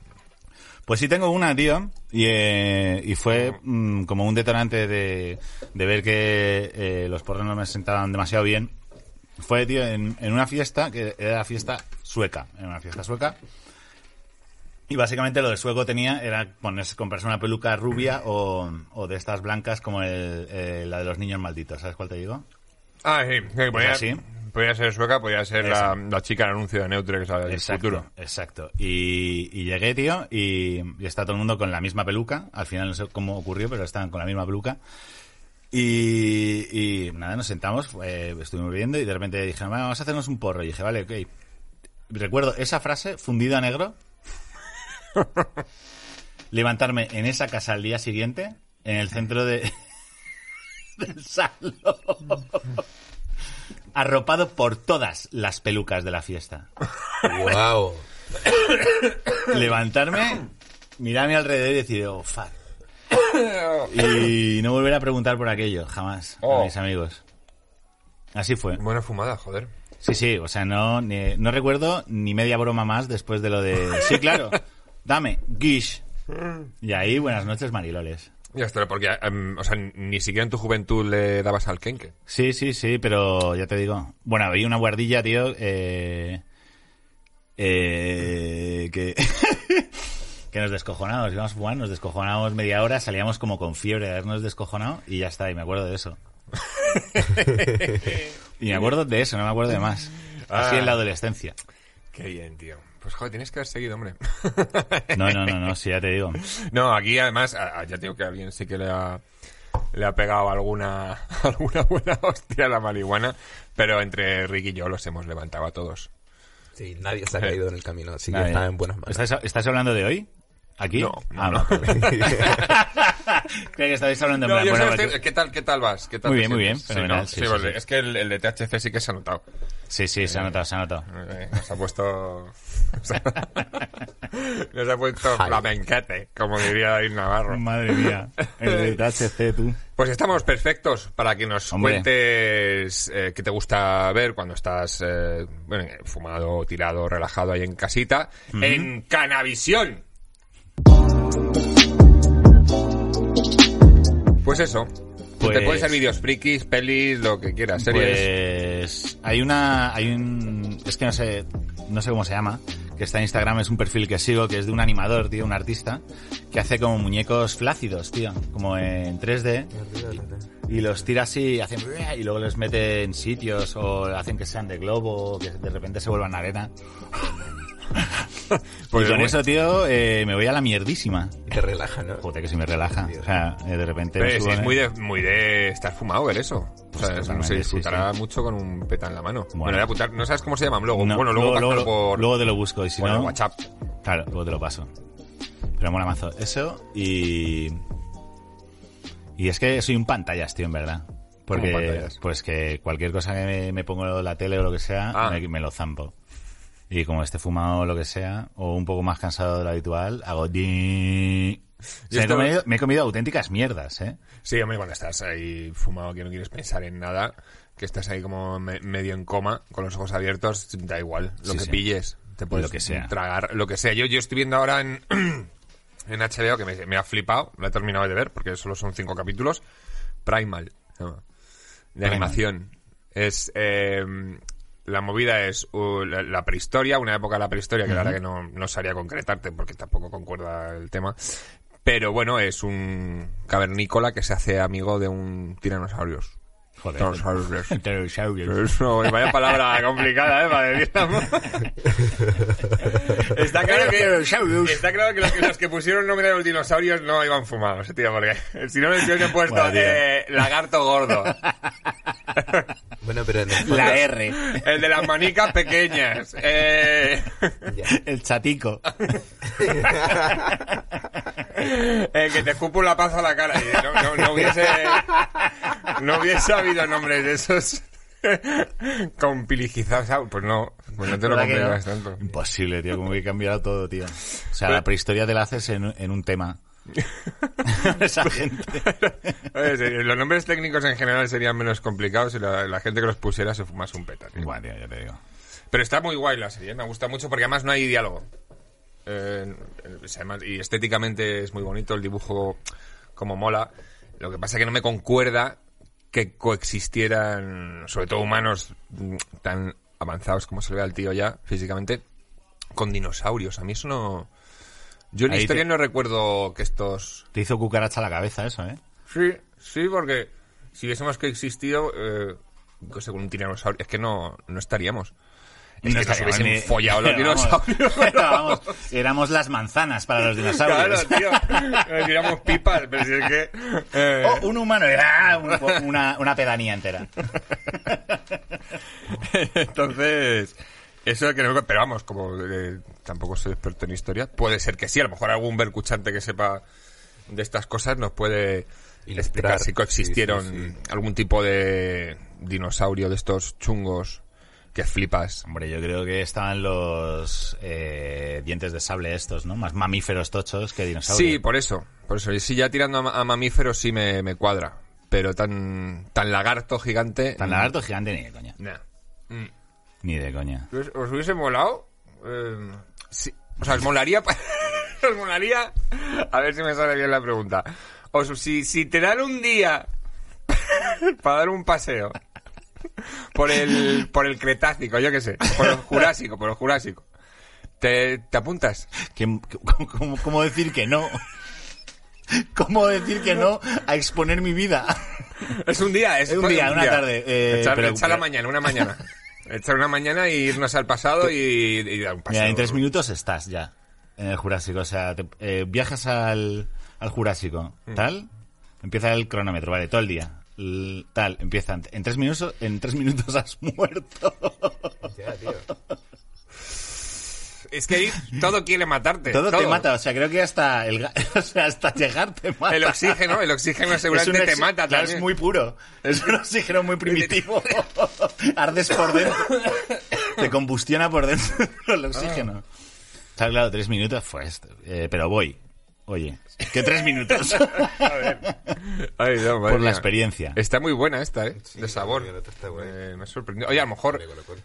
Pues sí tengo una, tío, y, eh, y fue mm, como un detonante de, de ver que eh, los porros no me sentaban demasiado bien. Fue, tío, en, en una fiesta, que era la fiesta sueca, en una fiesta sueca. Y básicamente lo de sueco tenía era ponerse, comprarse una peluca rubia o, o de estas blancas como el, eh, la de los niños malditos. ¿Sabes cuál te digo? Ah, sí, que podía, así? podía ser sueca, podía ser la, chica del anuncio de Neutre que sale del Exacto, futuro. exacto. Y, y llegué, tío, y, y está todo el mundo con la misma peluca. Al final no sé cómo ocurrió, pero estaban con la misma peluca. Y, y nada, nos sentamos, eh, estuvimos viendo y de repente dijeron, "Bueno, vamos a hacernos un porro. Y dije, vale, ok. Recuerdo esa frase, fundida a negro. levantarme en esa casa al día siguiente, en el centro de, del salón. Arropado por todas las pelucas de la fiesta Wow. levantarme, mirar a mi alrededor y decir, oh, fuck. y no volver a preguntar por aquello, jamás, Oh. a mis amigos. Así fue. Buena fumada, joder. Sí, sí, o sea, no, ni- no recuerdo ni media broma más después de lo de... Sí, claro, dame, guish. Y ahí, buenas noches, mariloles. Ya está, porque, em, o sea, ni siquiera en tu juventud le dabas al kenke. Sí, sí, sí, pero ya te digo. Bueno, había una guardilla, tío, eh, eh, que, que nos descojonábamos, íbamos a fumar, nos descojonábamos media hora, salíamos como con fiebre de habernos descojonado y ya está, y me acuerdo de eso. y me acuerdo de eso, no me acuerdo de más. Así Ah. en la adolescencia. Qué bien, tío. Pues joder, tienes que haber seguido, hombre. No, no, no, no, sí, ya te digo. No, aquí además, a- a- ya tengo que alguien sí que le ha, le ha pegado alguna, alguna buena hostia a la marihuana, pero entre Rick y yo los hemos levantado a todos. Sí, nadie se ha caído en el camino, así que está en buenas manos. ¿Estás, estás hablando de hoy? ¿Aquí? No, Ah, no. Creo que estáis hablando en No, plan, bueno, estoy- ¿Qué tal, qué tal vas? ¿Qué tal Muy te bien, muy bien, sientes? Sí, fenomenal, ¿no? sí, Sí, sí, porque sí. es que el, el de THC sí que se ha notado. Sí, sí, se ha notado, se ha notado. Eh, Nos ha puesto... Nos ha puesto flamenquete, como diría David Navarro. Madre mía, el de THC, tú. Pues estamos perfectos para que nos Hombre. cuentes eh, qué te gusta ver cuando estás eh, bueno, fumado, tirado, relajado ahí en casita, en Canavisión. Pues eso. Pues- Te pueden ser vídeos frikis, pelis, lo que quieras, series. Pues hay una, hay un, es que no sé, no sé cómo se llama, que está en Instagram, es un perfil que sigo, que es de un animador, tío, un artista, que hace como muñecos flácidos, tío, como en 3D, y los tira así, hacen, y luego les mete en sitios, o hacen que sean de globo, o que de repente se vuelvan arena. Pues y con bueno. eso, tío, eh, me voy a la mierdísima. Te relaja, ¿no? Joder, que si me relaja. O sea, eh, de repente... Pero me sí, subo es muy de, muy de estar fumado ver eso. O sea, Pues se sí, disfrutará sí. mucho con un peta en la mano. Bueno, Bueno. voy a apuntar, no sabes cómo se llaman luego. No, bueno, luego, luego, por, luego te lo busco, y si el no... WhatsApp. Claro, luego te lo paso. Pero mola mazo. Eso y... Y es que soy un pantallas, tío, en verdad. Porque, pues que cualquier cosa que me, me pongo en la tele o lo que sea, Ah. me, me lo zampo. Y como esté fumado o lo que sea, o un poco más cansado de lo habitual, hago di... O sea, esto- he comido- me he comido auténticas mierdas, ¿eh? Sí, hombre, cuando estás ahí fumado que no quieres pensar en nada, que estás ahí como me- medio en coma, con los ojos abiertos, da igual, lo Sí, que sí. pilles, te puedes Lo que sea. tragar, lo que sea. Yo, yo estoy viendo ahora en, en HBO, que me, me ha flipado, lo he terminado de ver, porque solo son cinco capítulos, Primal, de Primal. animación. Es, eh, la movida es uh, la, la prehistoria, una época de la prehistoria, que la verdad que no, no sabría concretarte porque tampoco concuerda el tema. Pero bueno, es un cavernícola que se hace amigo de un tiranosaurios. Joder. Tiranosaurios. Eso, vaya palabra complicada, ¿eh? Para decirla. está claro que, está claro que los, que los que pusieron nombre de los dinosaurios no iban fumados, tío, porque si no les hubiesen puesto eh, lagarto gordo, Bueno, pero en el. La R. el de las manicas pequeñas, eh. El chatico. el que te escupo la paz a la cara. Y no, no, no hubiese, no hubiese habido nombres de esos compiligizados. Pues no, pues no te lo ¿Verdad que no? complicas tanto. Imposible, tío, como que he cambiado todo, tío. O sea, la prehistoria te la haces en, en un tema. Esa gente. Los nombres técnicos en general serían menos complicados y la, la gente que los pusiera se fumase un peta. tío. Igual, tío, ya te digo. Pero está muy guay la serie, me gusta mucho porque además no hay diálogo. Eh, eh, además- y estéticamente es muy bonito, el dibujo como mola. Lo que pasa es que no me concuerda que coexistieran, sobre todo humanos mm, tan avanzados como se le ve al tío ya físicamente, con dinosaurios. A mí eso no... Yo en Ahí historia te- no recuerdo que estos... Te hizo cucaracha la cabeza eso, ¿eh? Sí, sí, porque si hubiésemos que existido eh, con un tiranosaurio, es que no, no estaríamos. Es No que nos hubiesen ni- follado los dinosaurios. vamos, éramos las manzanas para los dinosaurios. Claro, tío. Nos tiramos pipas, pero si es que... eh, Oh, un humano era un- una, una pedanía entera. Entonces, eso que no... Pero vamos, como eh, tampoco soy experto en historia, puede ser que sí. A lo mejor algún vercuchante que sepa de estas cosas nos puede Ilustrar. explicar si coexistieron Sí, sí, sí. algún tipo de dinosaurio de estos chungos que flipas. Hombre, yo creo que estaban los eh, dientes de sable estos, ¿no? Más mamíferos tochos que dinosaurios. Sí, por eso. Por eso. Y si ya tirando a, ma- a mamíferos sí me, me cuadra. Pero tan, tan lagarto gigante. Tan lagarto gigante ni de coña. Nah. Mm. Ni de coña. ¿Os, hubiese molado? Eh, sí. O sea, os molaría. os molaría. A ver si me sale bien la pregunta. Os, si, si te dan un día para dar un paseo por el, por el Cretácico, yo qué sé, por el Jurásico, por el Jurásico, ¿te, te apuntas? ¿Qué- cómo, cómo- decir que no? ¿Cómo decir que no a exponer mi vida? Es un día, es Es un día, una tarde, eh, echar, pero- echar la pero- mañana, una mañana. Echar una mañana y irnos al pasado y, y dar un paseo. Mira, en tres minutos estás ya en el Jurásico. O sea, te- eh, viajas al, al Jurásico, Mm. tal, empieza el cronómetro, vale, todo el día. L- tal, empiezan. En tres minutos, en tres minutos has muerto. Ya, tío. Es que ahí todo quiere matarte. Todo, te mata, o sea, creo que hasta el, o sea, hasta llegar te mata. El oxígeno, el oxígeno seguramente te mata claro, también. es muy puro. Es un oxígeno muy primitivo. Ardes por dentro. Te combustiona por dentro el oxígeno. Está claro, tres minutos, pues, eh, pero voy. Oye, que tres minutos. Ay, no, madre por la experiencia. Está muy buena esta, ¿eh? de sabor. está buena. Eh, me ha sorprendido. Oye, a lo mejor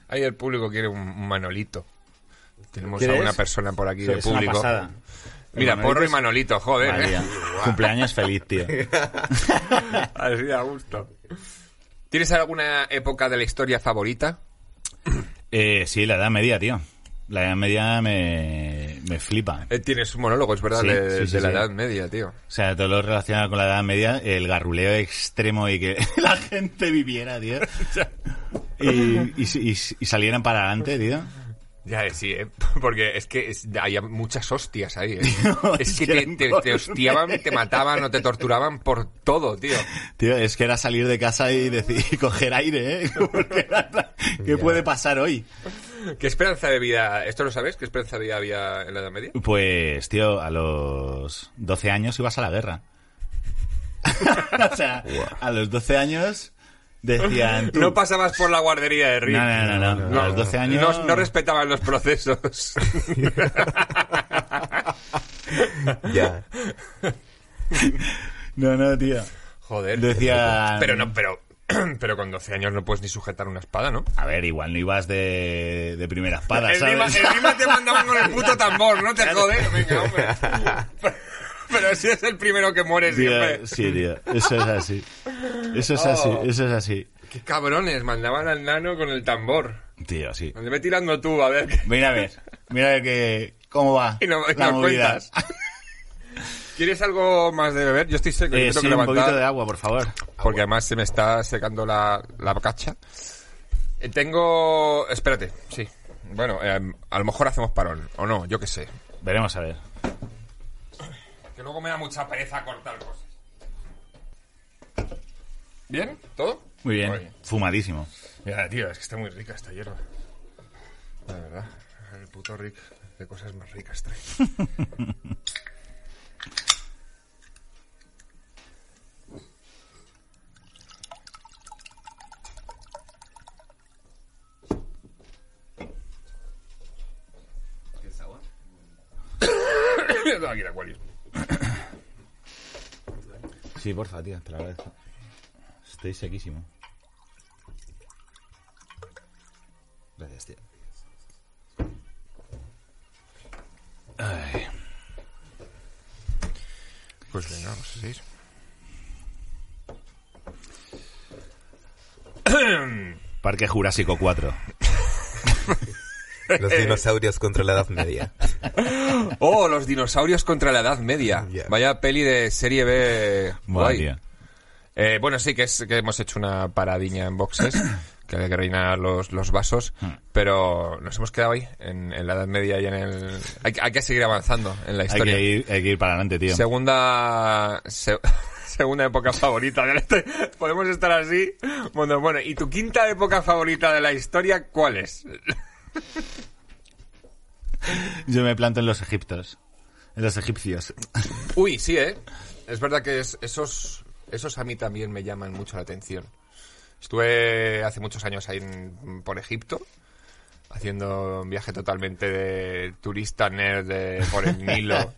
ahí el público quiere un manolito. Tenemos a una persona por aquí de es una público. pasada. Mira, porro y manolito, joder. ¿eh? Cumpleaños feliz, tío. Así a gusto. ¿Tienes alguna época de la historia favorita? Eh, sí, la Edad Media, tío. La Edad Media me, me flipa. Eh, tienes un monólogo, es verdad, Sí, de, sí, sí, de la. Edad Media, tío. O sea, todo lo relacionado con la Edad Media, el garruleo extremo y que la gente viviera, tío. Y, y, y- y salieran para adelante, tío. Ya, eh, sí, ¿eh? porque es que es- hay muchas hostias ahí. ¿eh? Tío, es que te, hostiaban, te mataban o te torturaban por todo, tío. Tío, es que era salir de casa y decir, y coger aire, ¿eh? Porque era ¿Qué Ya. puede pasar hoy? ¿Qué esperanza de vida? ¿Esto lo sabes? ¿Qué esperanza de vida había en la Edad Media? Pues, tío, a los 12 años ibas a la guerra. o sea, a los 12 años decían... tú- No pasabas por la guardería de Rick. No, no, no, no. A los 12 años... No, no respetaban los procesos. Ya. No, no, tío. Joder. Decían... Pero no, pero, pero con 12 años no puedes ni sujetar una espada, ¿no? A ver, igual no ibas de, de primera espada, Encima, ¿sabes? encima te mandaban con el puto tambor, no te jodes. Venga, hombre. Pero si es el primero que muere siempre. Sí, tío. Eso es así. Eso es así, Oh. eso es así. Qué cabrones, mandaban al nano con el tambor. Tío, sí. Ve tirando tú, a ver. Mira a ver, mira a ver que, cómo va Y no- y la nos cuentas. ¿Quieres algo más de beber? Yo estoy seco, Eh, yo tengo sí, que un poquito de agua, por favor. Porque además se me está secando la, la cacha. Eh, tengo... Espérate, sí. Bueno, eh, a lo mejor hacemos parón, o no, yo qué sé. Veremos a ver. Que luego me da mucha pereza cortar cosas. ¿Bien? ¿Todo? Muy bien, Muy bien. fumadísimo. Mira, tío, es que está muy rica esta hierba. La verdad, el puto Rick de cosas más ricas trae. Aquí la Aquarius. Sí, porfa, tío, te lo agradezco. Estoy sequísimo. Gracias, tío. Ay, Pues venga, vamos a seguir. Parque Jurásico 4. Los dinosaurios contra la Edad Media. Oh, los dinosaurios contra la Edad Media. Ya. Vaya peli de serie B. Guay. Eh, bueno, sí, que, es, que hemos hecho una paradiña en boxes, que hay que rellenar los, los vasos, Hmm. pero nos hemos quedado ahí, en, en la Edad Media y en el... Hay, que- hay que seguir avanzando en la Hay historia. que, ir, hay que ir para adelante, tío. Segunda... se- segunda época favorita. de la historia. Podemos estar así. Bueno, bueno, ¿y tu quinta época favorita de la historia cuál es? Yo me planto en los egiptos. En los egipcios. Uy, sí, ¿eh? Es verdad que es- esos, esos a mí también me llaman mucho la atención. Estuve hace muchos años ahí en- por Egipto, haciendo un viaje totalmente de turista nerd por el Nilo.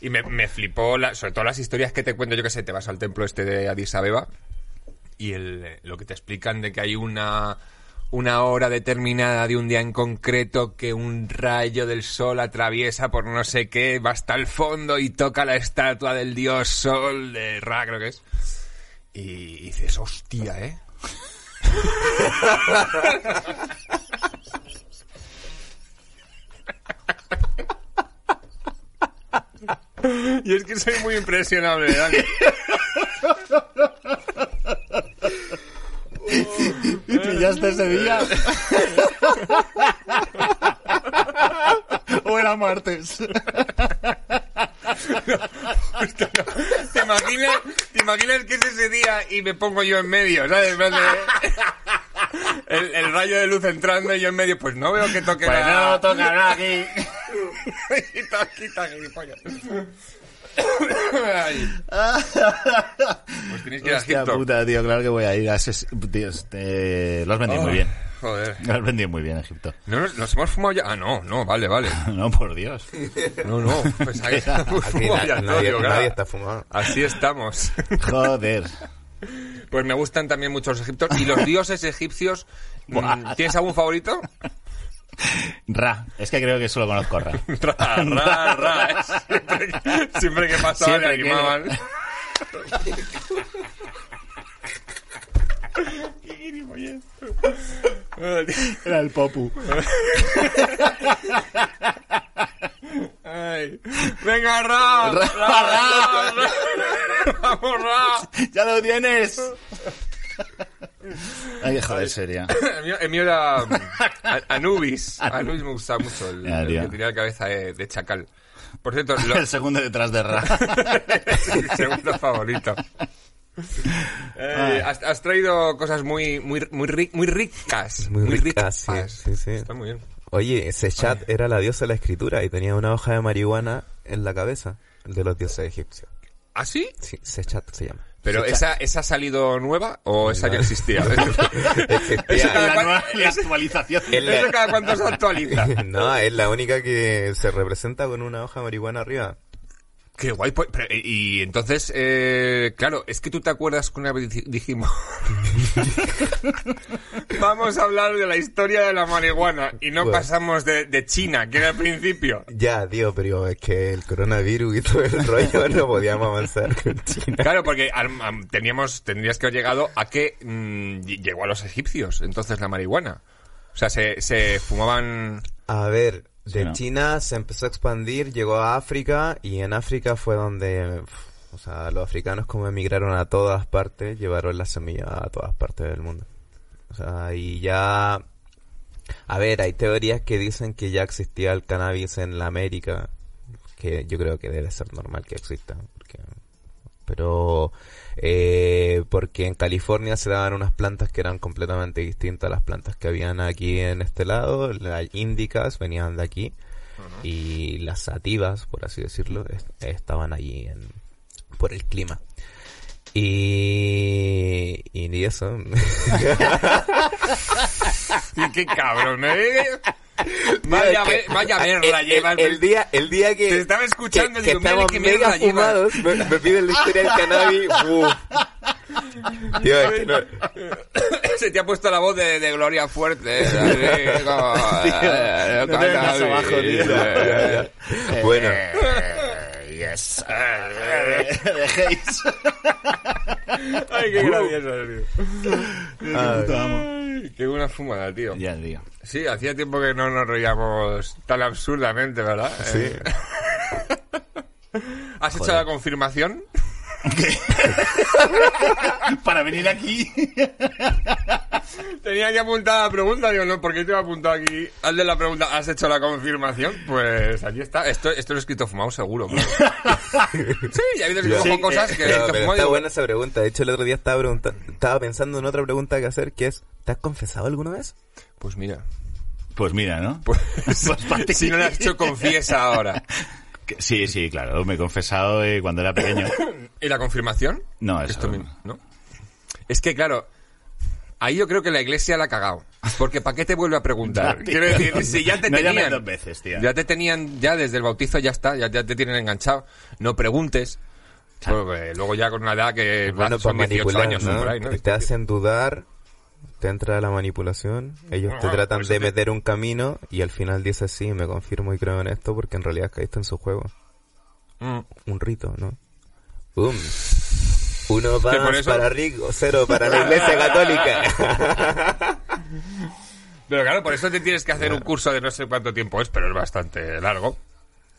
Y me, flipó, sobre todo las historias que te cuento, yo que sé, te vas al templo este de Addis Abeba y lo que te explican de que hay una, una hora determinada de un día en concreto que un rayo del sol atraviesa por no sé qué, va hasta el fondo y toca la estatua del dios sol de Ra, creo que es. Y dices, hostia, ¿eh? y es que soy muy impresionable. ¿Y pillaste ese día? ¿O era martes? ¿Te imaginas, ¿Te imaginas que es ese día y me pongo yo en medio, ¿sabes? El, el rayo de luz entrando y yo en medio, pues no veo que toque Pues la... no toca nada aquí. quita, quita, gilipollas. Ay. Pues tenéis que ir a Hostia Egipto. puta, tío, claro que voy a ir a ese... Tío, te- lo has vendido Oh, muy bien. Joder. Lo has vendido muy bien, Egipto. ¿No nos, nos hemos fumado ya? Ah, no, no, vale, vale. No, por Dios. No, no, pues ahí fumado ya nadie, todo, nadie está fumado. Así estamos. Joder. Pues me gustan también mucho los egipcios. ¿Y los dioses egipcios? mm, ¿Tienes algún favorito? Ra. Es que creo que solo conozco Ra. Ra, ra, ra. Siempre, que- siempre que pasaba le que- animaban. Era el Popu. Ay. Venga, ra, ra, ra, ra. Vamos, ra. ¡Ya lo tienes! Ay, joder, sería. El mío, el mío era A- Anubis. Anubis me gustaba mucho, el, Ya, el que tenía la cabeza de, de chacal. Por cierto, lo- El segundo detrás de Ra. mi segundo favorito. Eh, has, has traído cosas muy muy muy, ri- muy ricas. Muy ricas, sí, ricas. sí, sí. Está muy bien. Oye, ese chat era la diosa de la escritura y tenía una hoja de marihuana en la cabeza de los dioses egipcios. ¿Ah, sí? Sí, Sechat se llama. ¿Pero esa, esa ha salido nueva o esa ya existía? Eso cada La, cual- nueva- la actualización. El- ¿Eso cada cuánto se actualiza? no, es la única que se representa con una hoja de marihuana arriba. Qué guay. pues, pero, y, entonces, eh, claro, es que tú te acuerdas que una vez dij- dijimos... Vamos a hablar de la historia de la marihuana y no Bueno. pasamos de, de China, que era el principio. Ya, tío, pero es que el coronavirus y todo el rollo no podíamos avanzar con China. Claro, porque teníamos, tendrías que haber llegado a que mm, ll- llegó a los egipcios, entonces la marihuana. O sea, se, se fumaban... A ver, de Sí, ¿no? China se empezó a expandir, llegó a África y en África fue donde, o sea, los africanos como emigraron a todas partes, llevaron la semilla a todas partes del mundo. O sea, y ya, a ver, hay teorías que dicen que ya existía el cannabis en la América, que yo creo que debe ser normal que exista, pero eh, porque en California se daban unas plantas que eran completamente distintas a las plantas que habían aquí en este lado. Las índicas venían de aquí y las sativas, por así decirlo, est- estaban allí en, por el clima. Y, y ni eso. Y qué cabrón, ¿eh? Vaya, Es que- ve- vaya verla el, lleva el- el día, el día que, Te estaba escuchando, que, digo, que estamos mega fumados, me, me piden la historia del cannabis. uf. Tío, es que no, Se te ha puesto la voz de, de Gloria Fuerte. eh. Bueno. Yes. Dejéis. Ay, qué gracioso, tío. Qué buena fumada, tío. Ya, tío. Sí, hacía tiempo que no nos reíamos tan absurdamente, ¿verdad? Sí. Eh, ¿Has hecho Joder. la confirmación? Para venir aquí. Tenía que apuntar la pregunta, digo, no, ¿por qué te he apuntado aquí? Al de la pregunta, ¿has hecho la confirmación? Pues aquí está. Esto, esto lo he escrito fumado seguro. sí, ya he habido escrito Sí, como cosas que he Pero, pero fumado. está digo, buena esa pregunta. De hecho, el otro día estaba estaba pensando en otra pregunta que hacer, que es, ¿te has confesado alguna vez? Pues mira. Pues mira, ¿no? Pues, ti. si no lo has hecho, confiesa ahora. Que- Sí, sí, claro. Me he confesado eh, cuando era pequeño. ¿Y la confirmación? No, eso Esto mismo, ¿no? Es que, claro, Ahí yo creo que la iglesia la ha cagado. Porque ¿para qué te vuelve a preguntar? Ya, tío. Quiero decir, si ya te No tenían. dos veces, tío. Ya te tenían, ya desde el bautizo ya está, ya, ya te tienen enganchado. No preguntes. Porque luego ya con una edad que Bueno, son para 18 manipular, años ¿no? por ahí, ¿no? Te hacen dudar, te entra la manipulación, ellos te Ah, tratan de meter un camino y al final dices sí, me confirmo y creo en esto porque en realidad caíste en su juego. Mm. Un rito, ¿no? ¡Bum! Uno para Rico, cero para la iglesia católica. Pero claro, por eso te tienes que hacer un curso de no sé cuánto tiempo es, pero es bastante largo.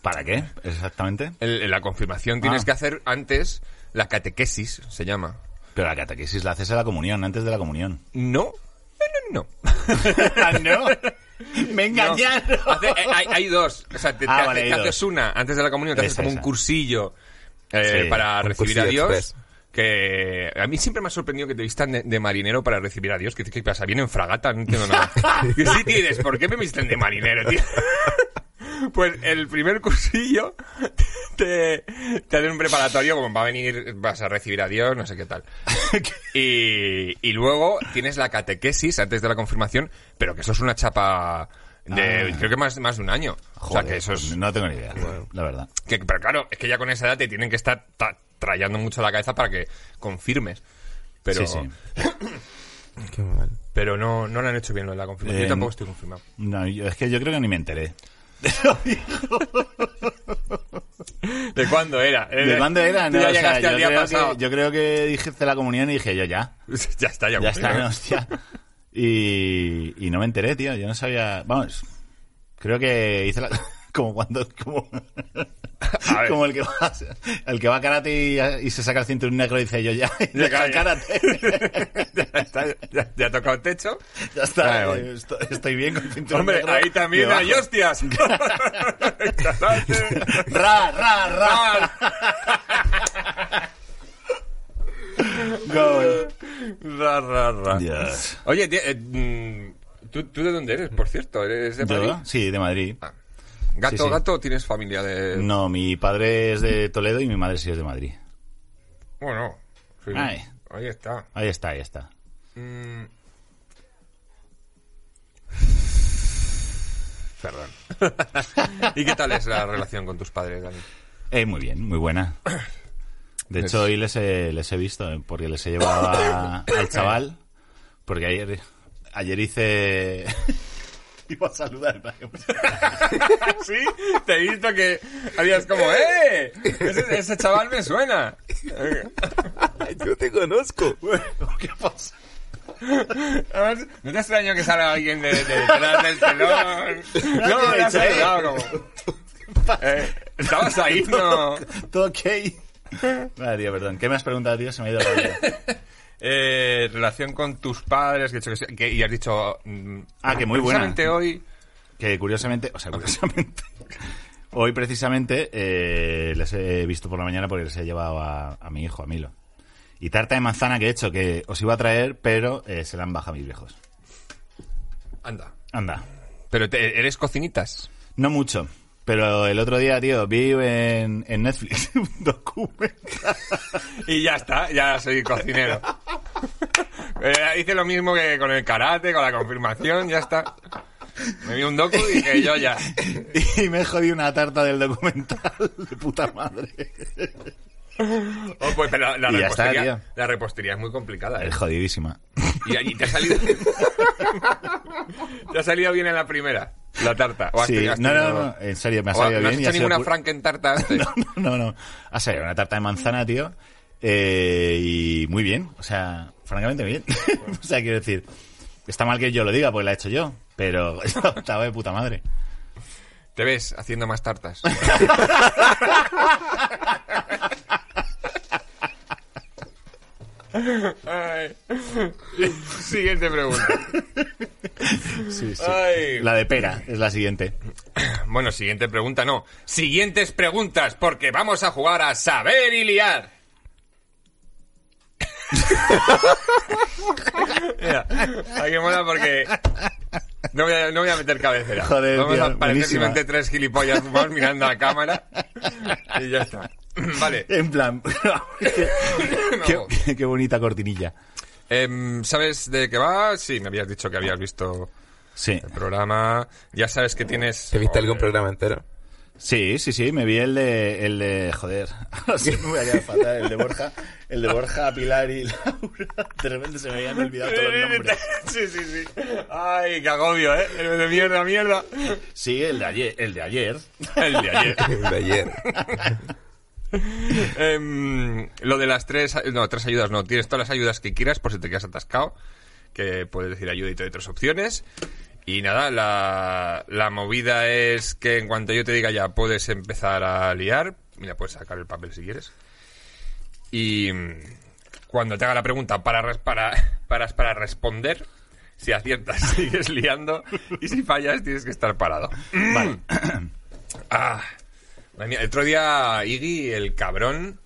¿Para qué? Exactamente. En la confirmación tienes Ah. que hacer antes la catequesis, se llama. Pero la catequesis la haces en la comunión, antes de la comunión. No, no, no. Ah, no. Me engañaron. No. Hace- eh, hay, hay dos. O sea, te, Ah, te vale, te haces una antes de la comunión, te haces Esa, como un cursillo eh, Sí, para un recibir a Dios. express. Que a mí siempre me ha sorprendido que te vistan de, de marinero para recibir a Dios. ¿qué pasa? Viene en fragata, no entiendo nada. Sí, dices, ¿por qué me visten de marinero, tío? Pues el primer cursillo te, te hacen un preparatorio, como va a venir, vas a recibir a Dios, no sé qué tal. Y, y luego tienes la catequesis antes de la confirmación, pero que eso es una chapa de, Ah. creo que más, más de un año. o sea, Joder, que eso es... No tengo ni idea, la verdad. que- pero claro, es que ya con esa edad te tienen que estar ta- trayendo mucho la cabeza para que confirmes. Pero, Sí, sí. Qué mal. pero no, no lo han hecho bien lo de la confirmación. Eh, Yo tampoco estoy confirmado. No, yo- es que yo creo que ni me enteré. ¿De cuándo era? ¿De cuándo era? No, o sea, yo, creo que, yo creo que dijiste la comunión y dije yo ya. ya está, ya, Ya está, hostia. Y, y no me enteré, tío. Yo no sabía. Vamos, creo que hice la. Como cuando. Como, como el que va el que va a karate y, y se saca el cinturón negro y dice yo ya. Ya, el ya. karate. ya, está, ya, ya ha tocado techo. ya está. Eh, Estoy, estoy bien con el cinturón Hombre, negro. ahí también hay hostias. Ra, ra, ra. Go. ra, ra, ra. Dios. Oye, eh, mm, ¿tú, ¿tú de dónde eres, por cierto? ¿Eres de Madrid? ¿Yo? Sí, de Madrid. Ah. ¿Gato, Sí, sí. gato o tienes familia de...? No, mi padre es de Toledo y mi madre sí es de Madrid. Bueno, sí. Ahí está. Ahí está, ahí está. Mm. Perdón. ¿Y qué tal es la relación con tus padres, Dani? Eh, muy bien, muy buena. De hecho, hoy les he, les he visto, eh, porque les he llevado a- al chaval, porque ayer, ayer hice... Iba a saludar. ¿Sí? Te he visto que habías como, ¡eh! Ese, ese chaval me suena. Yo te conozco. ¿Qué pasa? Además, ¿No te extraño que salga alguien de, de detrás del telón? No, dicho, ¿eh? saludado como... Eh, ¿Estabas ahí? No... ¿Todo ok? Vale, tío, perdón. ¿Qué me has preguntado, tío? Se me ha ido la olla. Eh, relación con tus padres, que, que, que- y has dicho... mm, Ah, que muy buena. precisamente hoy... Que curiosamente, o sea, curiosamente, hoy precisamente eh, les he visto por la mañana porque les he llevado a, a mi hijo, a Milo. Y tarta de manzana que he hecho, que os iba a traer, pero eh, se la han bajado mis viejos. Anda. Anda. Pero te- eres cocinitas. No mucho. Pero el otro día, tío, vi en, en Netflix un documental. Y ya está, ya soy cocinero. Eh, hice lo mismo que con el karate, con la confirmación, ya está. Me vi un docu y dije yo ya. Y me jodí una tarta del documental de puta madre. Oh, pues, la, Y ya está, repostería, tío. la repostería es muy complicada. ¿eh? Es jodidísima. Y allí te ha salido. te ha salido bien en la primera, la tarta. ¿O Sí, tenido- no, no, tenido- no, en serio, me ha salido ¿No has bien. hecho ninguna pu- frankentarta antes? No, no, no. Ha salido una tarta de manzana, tío. eh, y muy bien. O sea, francamente bien. o sea, quiero decir, está mal que yo lo diga porque la he hecho yo. Pero estaba de puta madre. Te ves haciendo más tartas. Ay. Siguiente pregunta. Sí, sí. Ay. La de pera es la siguiente. Bueno, siguiente pregunta no. Siguientes preguntas, porque vamos a jugar a saber y liar. Mira, aquí mola porque no voy, a, no voy a meter cabecera. Joder, vamos tío, a parecer simplemente tres gilipollas fumados mirando a la cámara y ya está. Vale. En plan, qué, qué- qué bonita cortinilla. Em, ¿Sabes de qué va? Sí, me habías dicho que habías visto Sí. el programa. Ya sabes que tienes... ¿Te viste algún Joder. programa entero? Sí, sí, sí, me vi el de, el de, joder, así me voy a quedar fatal, el de Borja, el de Borja, Pilar y Laura, de repente se me habían olvidado todos los nombres. Sí, sí, sí. Ay, qué agobio, ¿eh? El de mierda, mierda. Sí, el de ayer, el de ayer. El de ayer. de ayer. Em, lo de las tres... No, tres ayudas no. Tienes todas las ayudas que quieras por si te quedas atascado. Que puedes decir ayuda y te doy tres opciones. Y nada, la, la movida es que en cuanto yo te diga ya puedes empezar a liar. Mira, puedes sacar el papel si quieres. Y mm, cuando te haga la pregunta para, para, paras para responder, si aciertas sigues liando y si fallas tienes que estar parado. Vale. Ah, mía, el otro día Iggy, el cabrón,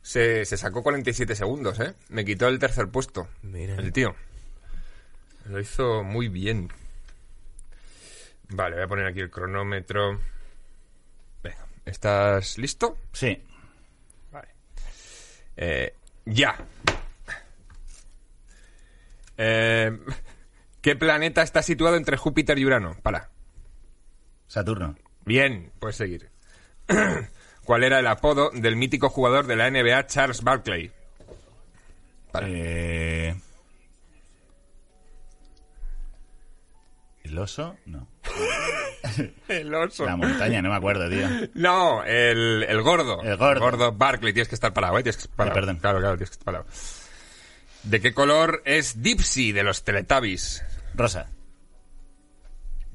se, se sacó 47 segundos, ¿eh? Me quitó el tercer puesto. Mira. El tío. Lo hizo muy bien. Vale, voy a poner aquí el cronómetro. Venga, ¿estás listo? Sí. Vale. Eh, ya. Eh, ¿Qué planeta está situado entre Júpiter y Urano? Para. Saturno. Bien, puedes seguir. ¿Cuál era el apodo del mítico jugador de la NBA Charles Barkley? Vale. Eh... ¿El oso? No. El oso. La montaña, no me acuerdo, tío. No, el, el gordo. El gordo. Barkley. Tienes que estar parado, ¿eh? Tienes que estar parado. perdón. Claro, claro, tienes que estar parado. ¿De qué color es Dipsy de los Teletubbies? Rosa.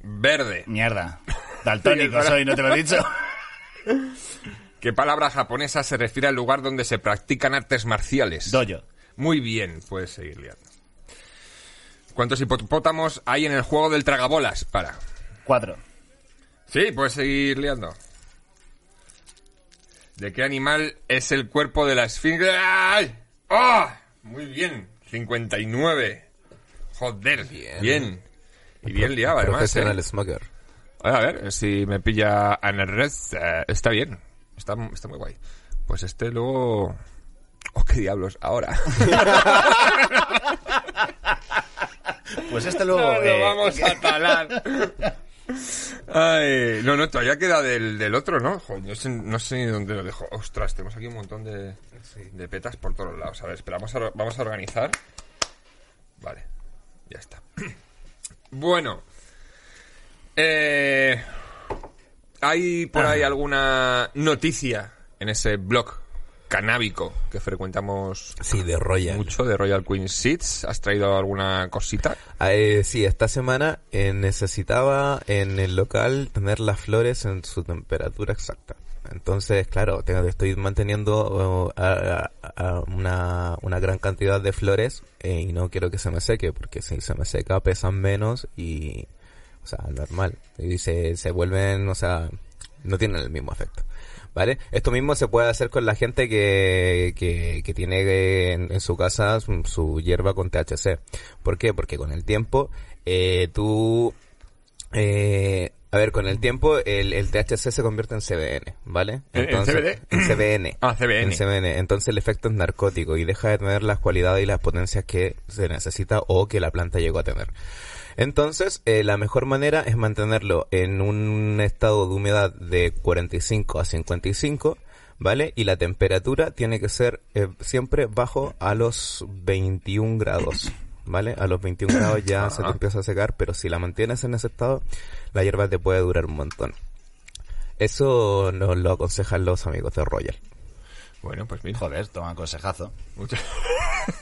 Verde. Mierda. Daltónico soy, ¿no te lo he dicho? ¿Qué palabra japonesa se refiere al lugar donde se practican artes marciales? Doyo. Muy bien, puedes seguir liando. ¿Cuántos hipopótamos hay en el juego del tragabolas? Para. Cuatro. Sí, puedes seguir liando. ¿De qué animal es el cuerpo de la esfinge? ¡Ay! ¡Ah! Muy bien. 59. Joder. Bien. Y bien liado, además. ¿eh? Smoker. A ver, si me pilla en el red, eh, está bien. Está, está muy guay. Pues este luego... Oh, qué diablos, ahora. Pues este luego... No, eh, lo vamos a talar. Ay, no, no, todavía queda del, del otro, ¿no? Joder, no sé, no sé ni dónde lo dejo. Ostras, tenemos aquí un montón de, de petas por todos lados. A ver, espera, vamos a, vamos a organizar. Vale, ya está. Bueno, eh, ¿hay por ahí alguna noticia en ese blog canábico que frecuentamos Sí, de Royal. mucho de Royal Queen Seeds? ¿Has traído alguna cosita? Ah, eh, sí, esta semana eh, necesitaba en el local tener las flores en su temperatura exacta. Entonces, claro, tengo, estoy manteniendo a- a una, una gran cantidad de flores eh, y no quiero que se me seque, porque si se me seca pesan menos y, o sea, normal. Y se, se vuelven, o sea, no tienen el mismo efecto. ¿Vale? Esto mismo se puede hacer con la gente que, que, que tiene eh, en, en su casa su, su hierba con THC. ¿Por qué? Porque con el tiempo, eh, tú, eh, a ver, con el tiempo el, el THC se convierte en CBN, ¿vale? ¿En- en CBD? En CBN. Ah, CBN. En CBN. Entonces el efecto es narcótico y deja de tener las cualidades y las potencias que se necesita o que la planta llegó a tener. Entonces, eh, la mejor manera es mantenerlo en un estado de humedad de 45 a 55, ¿vale? Y la temperatura tiene que ser eh, siempre bajo a los 21 grados, ¿vale? A los 21 grados ya se te empieza a secar, pero si la mantienes en ese estado, la hierba te puede durar un montón. Eso nos lo aconsejan los amigos de Royal. Bueno, pues mira. Joder, toma consejazo. Mucho.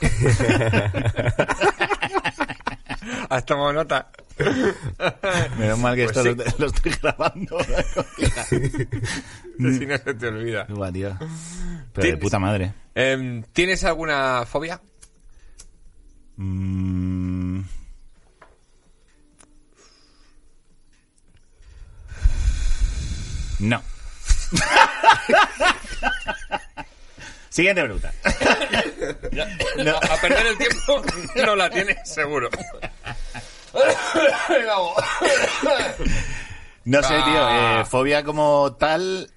¿Has tomado nota? Menos mal que Pues esto sí. lo, lo estoy grabando. Si no se te olvida. Buah, tío. Pero de puta madre. Em, ¿Tienes alguna fobia? Mm. No. Siguiente pregunta. No. A perder el tiempo no la tienes, seguro. No sé, tío. Ah. eh, fobia como tal,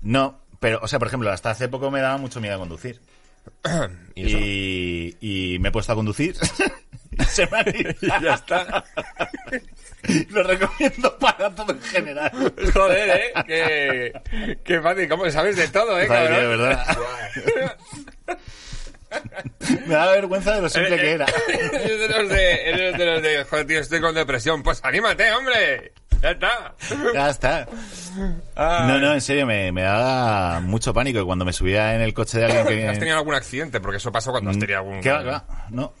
no. Pero, o sea, por ejemplo, hasta hace poco me daba mucho miedo a conducir. Y eso. y, y me he puesto a conducir. Y se me ha ido. Y ya está. Lo recomiendo para todo en general. Joder, ¿eh? Qué, qué fácil. ¿Cómo sabes de todo, eh, cabrón? de verdad. Me da vergüenza de lo simple que era. Eres de los de, eres de los de, joder, tío, estoy con depresión. Pues anímate, hombre. Ya está. Ya está. Ah. No, no, en serio, me, me da mucho pánico. Y cuando me subía en el coche de alguien que... ¿Has tenido algún accidente? Porque eso pasó cuando has tenido algún... Mm, ¿Qué va, qué va? No.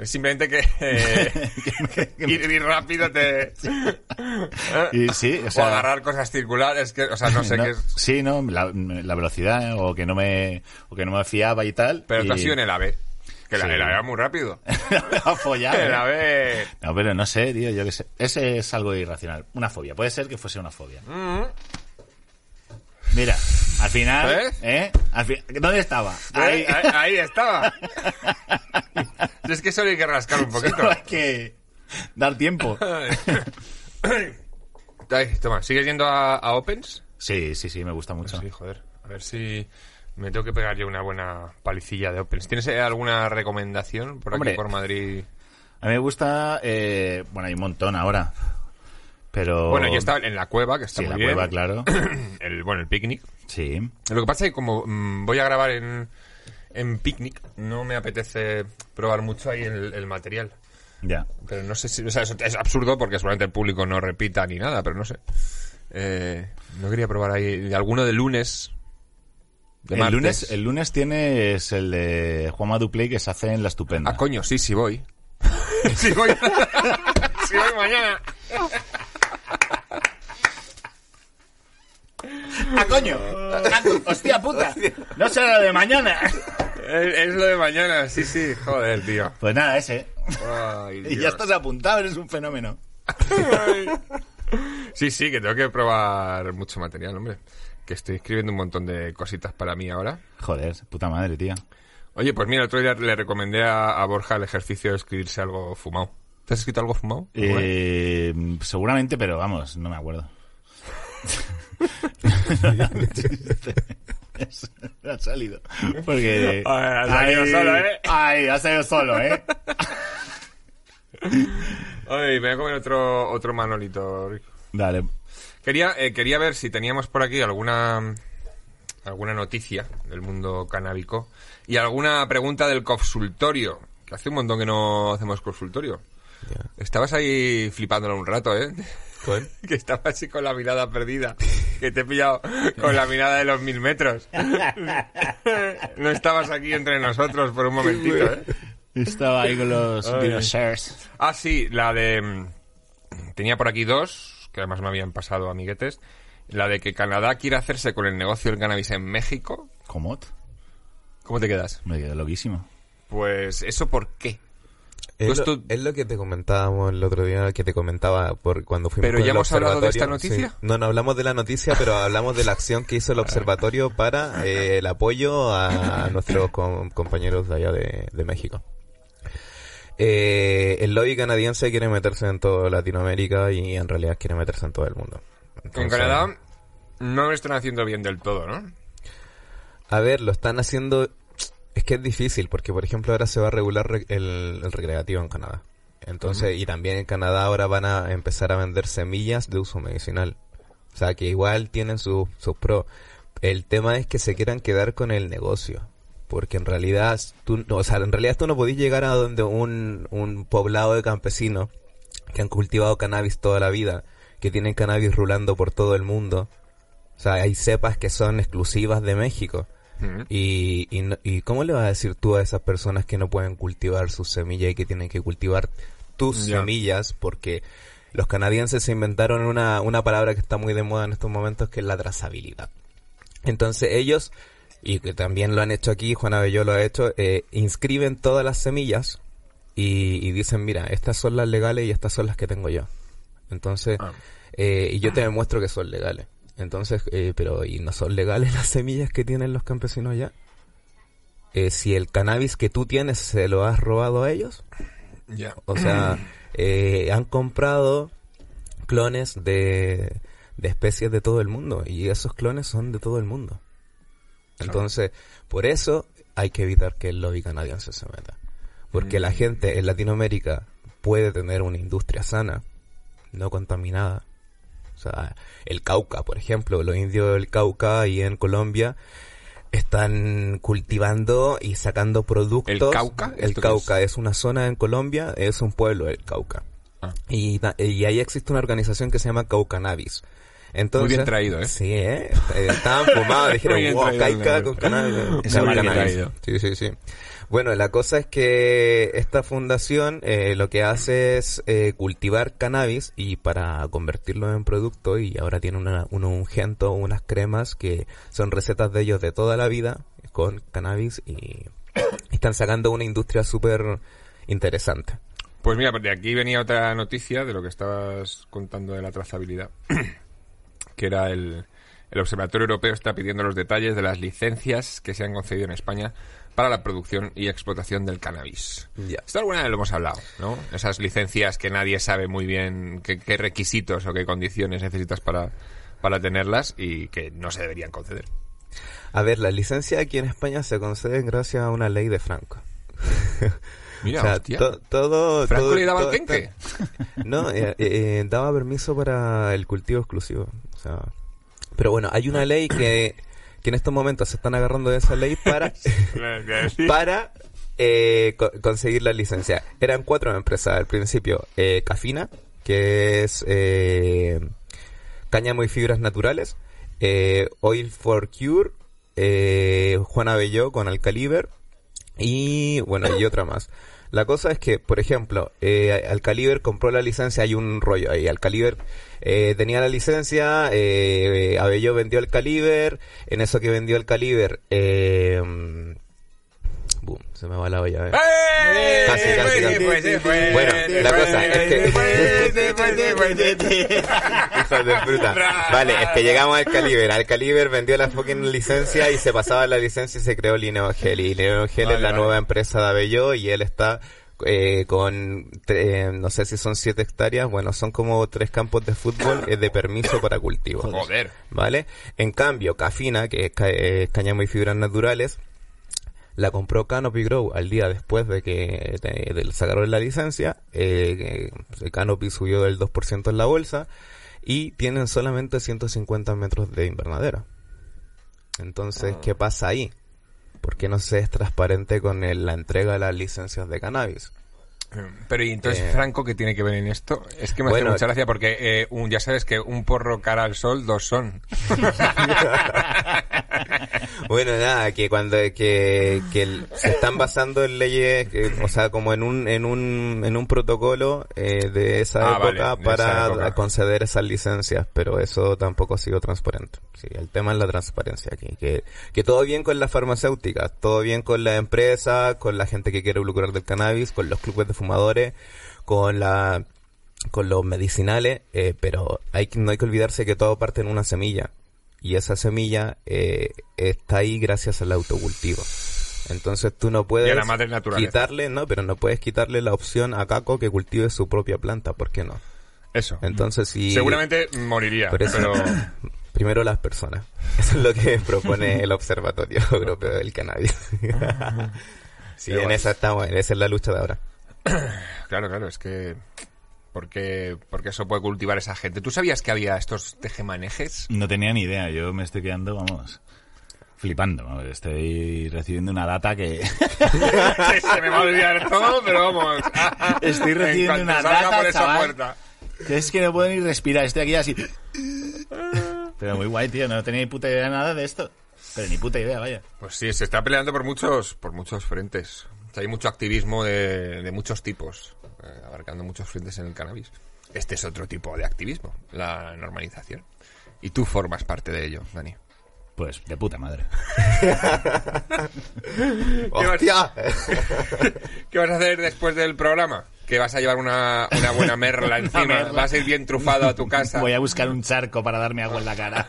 Es simplemente que eh, ir, ir rápido te... Y sí, o O sea... agarrar cosas circulares, que, o sea, no sé no, qué es... Sí, no, la, la velocidad, ¿eh? o que no me o que no me fiaba y tal. Pero y... tú has sido en el AVE. Que la, Sí. el AVE era muy rápido. a follar. El ¿eh? AVE... No, pero no sé, tío, yo qué sé. Ese es algo irracional. Una fobia. Puede ser que fuese una fobia. Mm. Mira, al final. ¿eh? Al fi- ¿Dónde estaba? Ahí. Ahí, ahí estaba. Es que solo hay que rascar un poquito. Solo hay que dar tiempo. Ay, toma, ¿sigues yendo a, a Opens? Sí, sí, sí, me gusta mucho. Sí, joder. A ver si me tengo que pegar yo una buena palicilla de Opens. ¿Tienes eh, alguna recomendación por aquí, por Madrid? A mí me gusta, eh, bueno, hay un montón ahora. Pero... Bueno, yo estaba en la cueva, que está Sí, muy la bien. cueva, claro. El, bueno, el picnic. Sí. Lo que pasa es que como mm, voy a grabar en, en picnic, no me apetece probar mucho ahí el, el material. Ya. Pero no sé si... O sea, es, es absurdo porque seguramente el público no repita ni nada, pero no sé. Eh, no quería probar ahí alguno de lunes. De el martes. lunes, el lunes tienes el de Juanma Duplay que se hace en la estupenda. Ah, coño, sí, sí voy. sí voy. sí voy mañana. ¡Ah, coño! ¡Hostia puta! No será lo de mañana. Es, es lo de mañana, sí, sí. Joder, tío. Pues nada, ese. Ay, Y ya estás apuntado, eres un fenómeno. Ay. Sí, sí, que tengo que probar mucho material, hombre. Que estoy escribiendo un montón de cositas para mí ahora. Joder, puta madre, tío. Oye, pues mira, el otro día le recomendé a, a Borja el ejercicio de escribirse algo fumado. ¿Te has escrito algo fumado? Eh, seguramente, pero vamos, no me acuerdo. ha salido. Porque. Ha salido solo, ¿eh? Ay, ha salido solo, ¿eh? Ay, me voy a comer otro, otro manolito, Rico. Dale. Quería, eh, quería ver si teníamos por aquí alguna alguna noticia del mundo canábico y alguna pregunta del consultorio, que hace un montón que no hacemos consultorio. Ya. Estabas ahí flipándolo un rato, ¿eh? Que estabas así con la mirada perdida, que te he pillado con la mirada de los mil metros. no estabas aquí entre nosotros por un momentito, ¿eh? Estaba ahí con los dinosaurs. Ah, sí, la de... mm, Tenía por aquí dos, que además me habían pasado amiguetes. La de que Canadá quiere hacerse con el negocio del cannabis en México. ¿Cómo? ¿Cómo te quedas? Me quedé loquísimo. Pues, ¿eso por qué? Es, lo, tú- es lo que te comentábamos el otro día, que te comentaba por cuando fuimos Pero con ya el hemos hablado de esta noticia. Sí. No, no hablamos de la noticia, pero hablamos de la acción que hizo el observatorio para eh, el apoyo a nuestros com- compañeros de allá de, de México. Eh, el lobby canadiense quiere meterse en toda Latinoamérica y en realidad quiere meterse en todo el mundo. En Canadá no lo están haciendo bien del todo, ¿no? A ver, lo están haciendo. Es que es difícil, porque por ejemplo ahora se va a regular re- el, el recreativo en Canadá. Entonces, y también en Canadá ahora van a empezar a vender semillas de uso medicinal. O sea, que igual tienen sus sus pros. El tema es que se quieran quedar con el negocio. Porque en realidad, tú, o sea, en realidad tú no podés llegar a donde un, un poblado de campesinos que han cultivado cannabis toda la vida, que tienen cannabis rulando por todo el mundo. O sea, hay cepas que son exclusivas de México. Y, y, ¿Y cómo le vas a decir tú a esas personas que no pueden cultivar sus semillas y que tienen que cultivar tus semillas? Porque los canadienses se inventaron una, una palabra que está muy de moda en estos momentos, que es la trazabilidad. Entonces ellos, y que también lo han hecho aquí, Juan Abelló lo ha hecho, eh, inscriben todas las semillas y, y dicen, mira, estas son las legales y estas son las que tengo yo. Entonces, Ah. eh, y yo te demuestro que son legales. Entonces, eh, pero ¿y no son legales las semillas que tienen los campesinos ya? Eh, si el cannabis que tú tienes se lo has robado a ellos, Ya. o sea, eh, han comprado clones de, de especies de todo el mundo y esos clones son de todo el mundo. Entonces, por eso hay que evitar que el lobby canadiense se meta. Porque Mm. la gente en Latinoamérica puede tener una industria sana, no contaminada. O sea, el Cauca, por ejemplo, los indios del Cauca y en Colombia están cultivando y sacando productos. ¿El Cauca? El ¿Esto qué Cauca es? una zona en Colombia, es un pueblo el Cauca. Ah. Y, y ahí existe una organización que se llama Caucanabis. Entonces, Muy bien traído, ¿eh? Sí, ¿eh? Eh, Estaban fumados, dijeron, wow, caica con cannabis. Es Cauca muy bien cannabis". traído. Sí, sí, sí. Bueno, la cosa es que esta fundación eh, lo que hace es eh, cultivar cannabis y para convertirlo en producto y ahora tiene una, un ungento, unas cremas que son recetas de ellos de toda la vida con cannabis y están sacando una industria súper interesante. Pues mira, de aquí venía otra noticia de lo que estabas contando de la trazabilidad, que era el, el Observatorio Europeo está pidiendo los detalles de las licencias que se han concedido en España para la producción y explotación del cannabis. Ya. Esto alguna vez lo hemos hablado, ¿no? Esas licencias que nadie sabe muy bien qué, qué requisitos o qué condiciones necesitas para, para tenerlas y que no se deberían conceder. A ver, la licencia aquí en España se concede gracias a una ley de Franco. Mira, O sea, hostia. to- todo, ¿Franco todo- le daba todo el No, eh, eh, daba permiso para el cultivo exclusivo. O sea, pero bueno, hay una ley que, que en estos momentos se están agarrando de esa ley para, para eh, co- conseguir la licencia. Eran cuatro empresas al principio. Eh, Cafina, que es eh, cáñamo y fibras naturales. eh, Oil for Cure. eh, Juana Belló con Alcaliber. Y bueno, y otra más. La cosa es que, por ejemplo, eh, Alcaliber compró la licencia, hay un rollo ahí. Alcaliber eh, tenía la licencia, eh, Abelló vendió el Caliber, en eso que vendió el Caliber, eh, mm, boom, se me va la olla. eh. ¡Eh! Casi, casi, Pues casi. pues pues. Bueno, la cosa es que- De. Vale, es que llegamos al Caliber. Al Caliber vendió la fucking licencia y se pasaba la licencia y se creó Lineo Gel. Y Lineo Gel Vale, es la vale. nueva empresa de Abelló y él está eh, con, tre- no sé si son siete hectáreas, bueno, son como tres campos de fútbol eh, de permiso para cultivo. Joder. ¿Vale? En cambio, Cafina, que es, ca- eh, cáñamo y fibras naturales, la compró Canopy Grow al día después de que de- de- sacaron la licencia. Eh, que Canopy subió del 2% en la bolsa y tienen solamente 150 metros de invernadera. Entonces, ¿qué pasa ahí? ¿Por qué no se es transparente con el- la entrega de las licencias de cannabis? Pero y entonces, Eh, Franco, ¿qué tiene que ver en esto? Es que me Bueno, hace mucha gracia porque eh, un, ya sabes que un porro cara al sol, dos son. Bueno, nada, que cuando que, que se están basando en leyes, que, o sea, como en un en un en un protocolo eh, de esa Ah, época vale, para esa época. conceder esas licencias, pero eso tampoco ha sido transparente. Sí, el tema es la transparencia aquí, que que todo bien con las farmacéuticas, todo bien con las empresas, con la gente que quiere lucrar del cannabis, con los clubes de fumadores, con la con los medicinales, eh, pero hay que, no hay que olvidarse que todo parte en una semilla y esa semilla eh, está ahí gracias al autocultivo. Entonces tú no puedes la madre quitarle, no, pero no puedes quitarle la opción a Caco que cultive su propia planta, ¿por qué no? Eso. Entonces si Seguramente moriría, por eso- pero... primero las personas. Eso es lo que propone el Observatorio Europeo del Cannabis. sí, Qué en guay. esa estamos, esa es la lucha de ahora. Claro, claro, es que... Porque, porque eso puede cultivar esa gente. ¿Tú sabías que había estos tejemanejes? No tenía ni idea, yo me estoy quedando, vamos, flipando. vamos, Estoy recibiendo una data que... Se me va a olvidar todo, pero vamos. Estoy recibiendo una data, por esa chaval. puerta. que es que no puedo ni respirar, estoy aquí así... Pero muy guay, tío, no tenía ni puta idea de nada de esto. Pero ni puta idea, vaya. Pues sí, se está peleando por muchos, por muchos frentes. O sea, hay mucho activismo de, de muchos tipos, eh, abarcando muchos frentes en el cannabis. Este es otro tipo de activismo, la normalización. Y tú formas parte de ello, Dani. Pues de puta madre. ¿Qué vas a hacer después del programa? Que vas a llevar una, una buena merla encima, merla. vas a ir bien trufado a tu casa. Voy a buscar un charco para darme agua en la cara.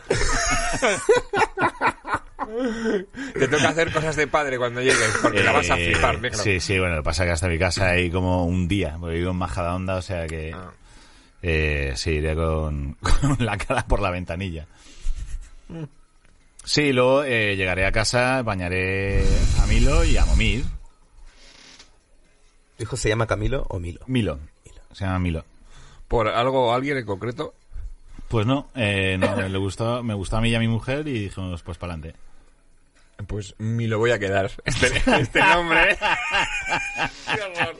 Te toca hacer cosas de padre cuando llegues, porque la vas a Eh, flipar, negro. Sí, sí, bueno, lo que pasa es que hasta mi casa hay como un día, porque vivo en Majadahonda, o sea que... Ah. Eh, sí, iré con, con la cara por la ventanilla. Sí, luego eh, llegaré a casa, bañaré a Milo y a Momir. ¿Hijo se llama Camilo o Milo? Milo. Se llama Milo. ¿Por algo o alguien en concreto? Pues no, eh, no le gustó, me gustó a mí y a mi mujer y dijimos, pues para adelante. Pues me lo voy a quedar. Este, este nombre. Qué horror.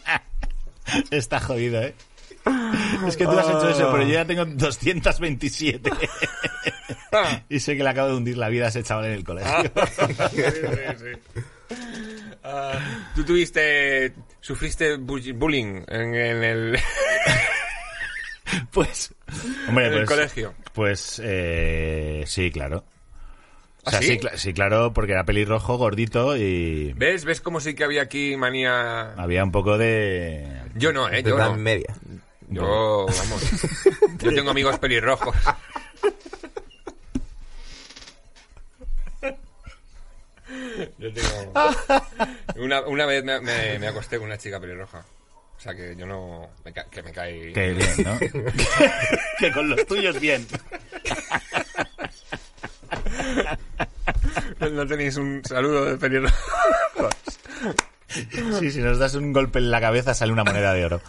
Está jodido, ¿eh? Es que tú has hecho eso, pero yo ya tengo 227. y sé que le acabo de hundir la vida a ese chaval en el colegio. Sí, sí, sí. Ah, Tú tuviste, sufriste bu- bullying en, en el, Pues, hombre, en el pues, colegio. pues eh, sí, claro. O ¿Ah, sea, sí? sí, cla- sí, claro, porque era pelirrojo, gordito y ¿Ves? ¿Ves cómo sí que había aquí manía? había un poco de... Yo no, ¿eh? Yo no. media. Yo, vamos. Yo tengo amigos pelirrojos. Yo tengo... Una, una vez me, me- me acosté con una chica pelirroja. O sea que yo no... me que me cae... Que bien, ¿no? que con los tuyos bien. No tenéis un saludo de pelirrojos. Sí, si nos das un golpe en la cabeza sale una moneda de oro.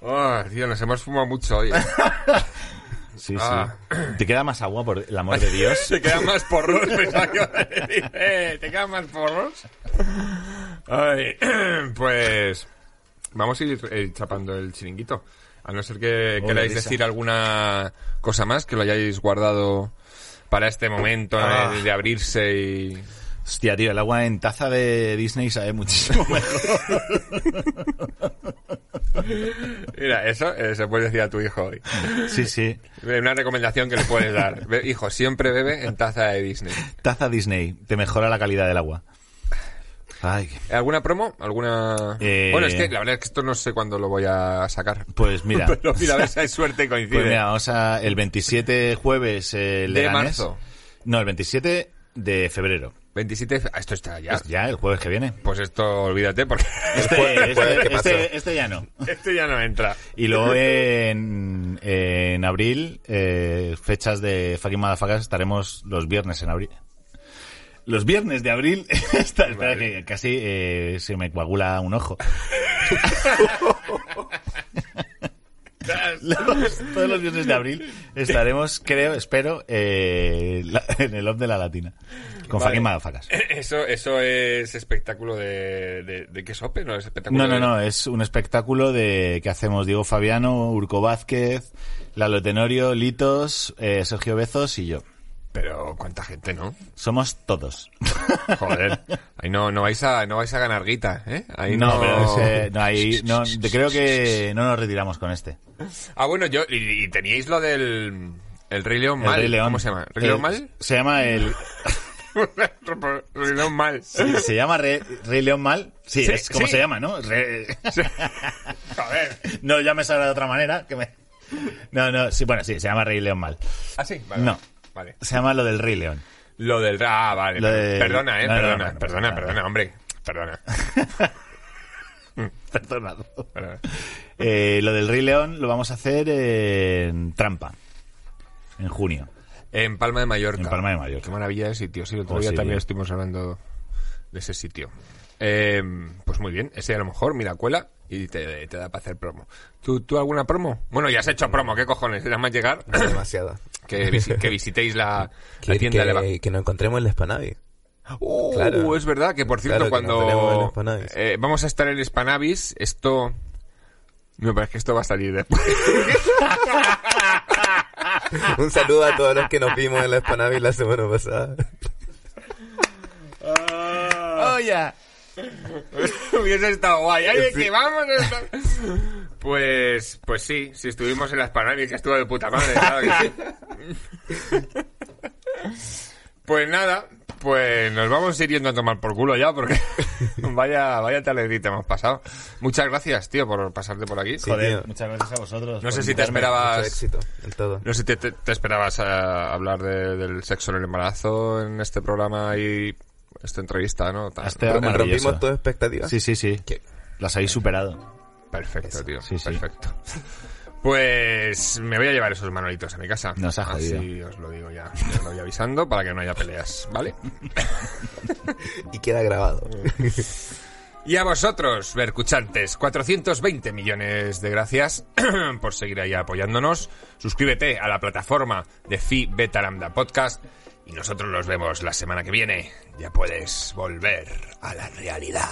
Oh, tío, nos hemos fumado mucho hoy. ¿eh? Sí, sí. Ah. ¿Te queda más agua por el amor de Dios? ¿Te quedan más porros? Pensaba que eh, ¿Te quedan más porros? Ay, pues vamos a ir eh, chapando el chiringuito. A no ser que queráis decir alguna cosa más que lo hayáis guardado para este momento eh, Ah. de abrirse y... Hostia, tío, el agua en taza de Disney sabe muchísimo mejor. Mira, eso eh, se puede decir a tu hijo hoy. Sí, sí. Una recomendación que le puedes dar. Hijo, siempre bebe en taza de Disney. Taza Disney, te mejora la calidad del agua. Ay, ¿Alguna promo? ¿Alguna...? Eh, Bueno, es que la verdad es que esto no sé cuándo lo voy a sacar. pues mira. Pero mira, a ver si hay suerte y coincide. Pues mira, vamos a... El 27 jueves eh, el De Leganés. marzo. No, el 27 de febrero. 27 de fe- ah, Esto está ya. Pues ya, el jueves que viene. Pues esto olvídate porque Este, jueves este- este- este ya no. este ya no entra. Y luego en, en abril, eh, fechas de fucking Motherfuckers, estaremos los viernes en abril. Los viernes de abril, está, espera que casi eh, se me coagula un ojo. Los- todos los viernes de abril estaremos, creo, espero, eh, la- en el Off de la Latina. Con Vale. fucking Motherfuckers. Eso, eso es espectáculo de, de, de qué sope, ¿no? Es espectáculo No, no, no, es un espectáculo de que hacemos Diego Fabiano, Urco Vázquez, Lalo Tenorio, Litos, eh, Sergio Bezos y yo. Pero cuánta gente, ¿no? Somos todos. Joder. Ahí no, no vais a, no vais a ganar guita, ¿eh? Ahí no. No, pero ese- no, ahí, no, creo que no nos retiramos con este. Ah, bueno, yo, y, y teníais lo del, el Rey León El mal. Rey León. ¿Cómo se llama? ¿Rey León mal? Se llama el... Rey León mal. ¿Se llama Re- Rey León Mal? Sí, Sí, es como sí. se llama, ¿no? Re- Joder. No llames ahora de otra manera. Que me... No, no, sí, bueno, sí, se llama Rey León Mal. Ah, sí, vale. No. Vale. Se llama lo del Rey León. Lo del... Ah, vale. De- Perdona, eh, No, perdona, no, no pasa perdona, perdona, hombre. Perdona. Perdonado. perdona. Eh, lo del Rey León lo vamos a hacer en Trampa. En junio. En Palma de Mallorca. En Palma de Mallorca. Qué maravilla de sitio. Sí, el otro Oh, día sí, también bien. estuvimos hablando de ese sitio. Eh, pues muy bien. Ese a lo mejor, mira, cuela y te, te da para hacer promo. ¿Tú, ¿Tú alguna promo? Bueno, ya has hecho promo. ¿Qué cojones? Nada más llegar Demasiado. que, visi- que visitéis la, la Que, tienda de la... que, nos encontremos en la Spanavi. Uh, Claro. es verdad que por cierto Claro, cuando Spanavis. eh, vamos a estar en Spanavis, esto me parece que esto va a salir después. Un saludo a todos los que nos vimos en la Spanavi la semana pasada. ¡Oye! Hubiese estado guay. Ay, Sí. que vamos a estar- Pues, pues sí, si estuvimos en la Spanavis, que estuvo de puta madre, claro que sí. Pues nada, pues nos vamos a ir yendo a tomar por culo ya, porque vaya, vaya tardecita hemos pasado. Muchas gracias, tío, por pasarte por aquí. Sí, Joder, tío. muchas gracias a vosotros. No sé si te esperabas- Mucho éxito en todo. No sé si te, te- te esperabas a hablar de- del sexo en el embarazo en este programa y esta entrevista, ¿no? Tan- Rompimos tus expectativas. Sí, sí, sí. ¿Qué? Las habéis superado. Perfecto, Eso. tío. Sí, sí. Perfecto. Pues me voy a llevar esos manolitos a mi casa. Nos ha jodido. Así os lo digo ya. Os lo voy avisando para que no haya peleas, ¿vale? Y queda grabado. Y a vosotros, vercuchantes, 420 millones de gracias por seguir ahí apoyándonos. Suscríbete a la plataforma de Fi Beta Lambda Podcast y nosotros nos vemos la semana que viene. Ya puedes volver a la realidad.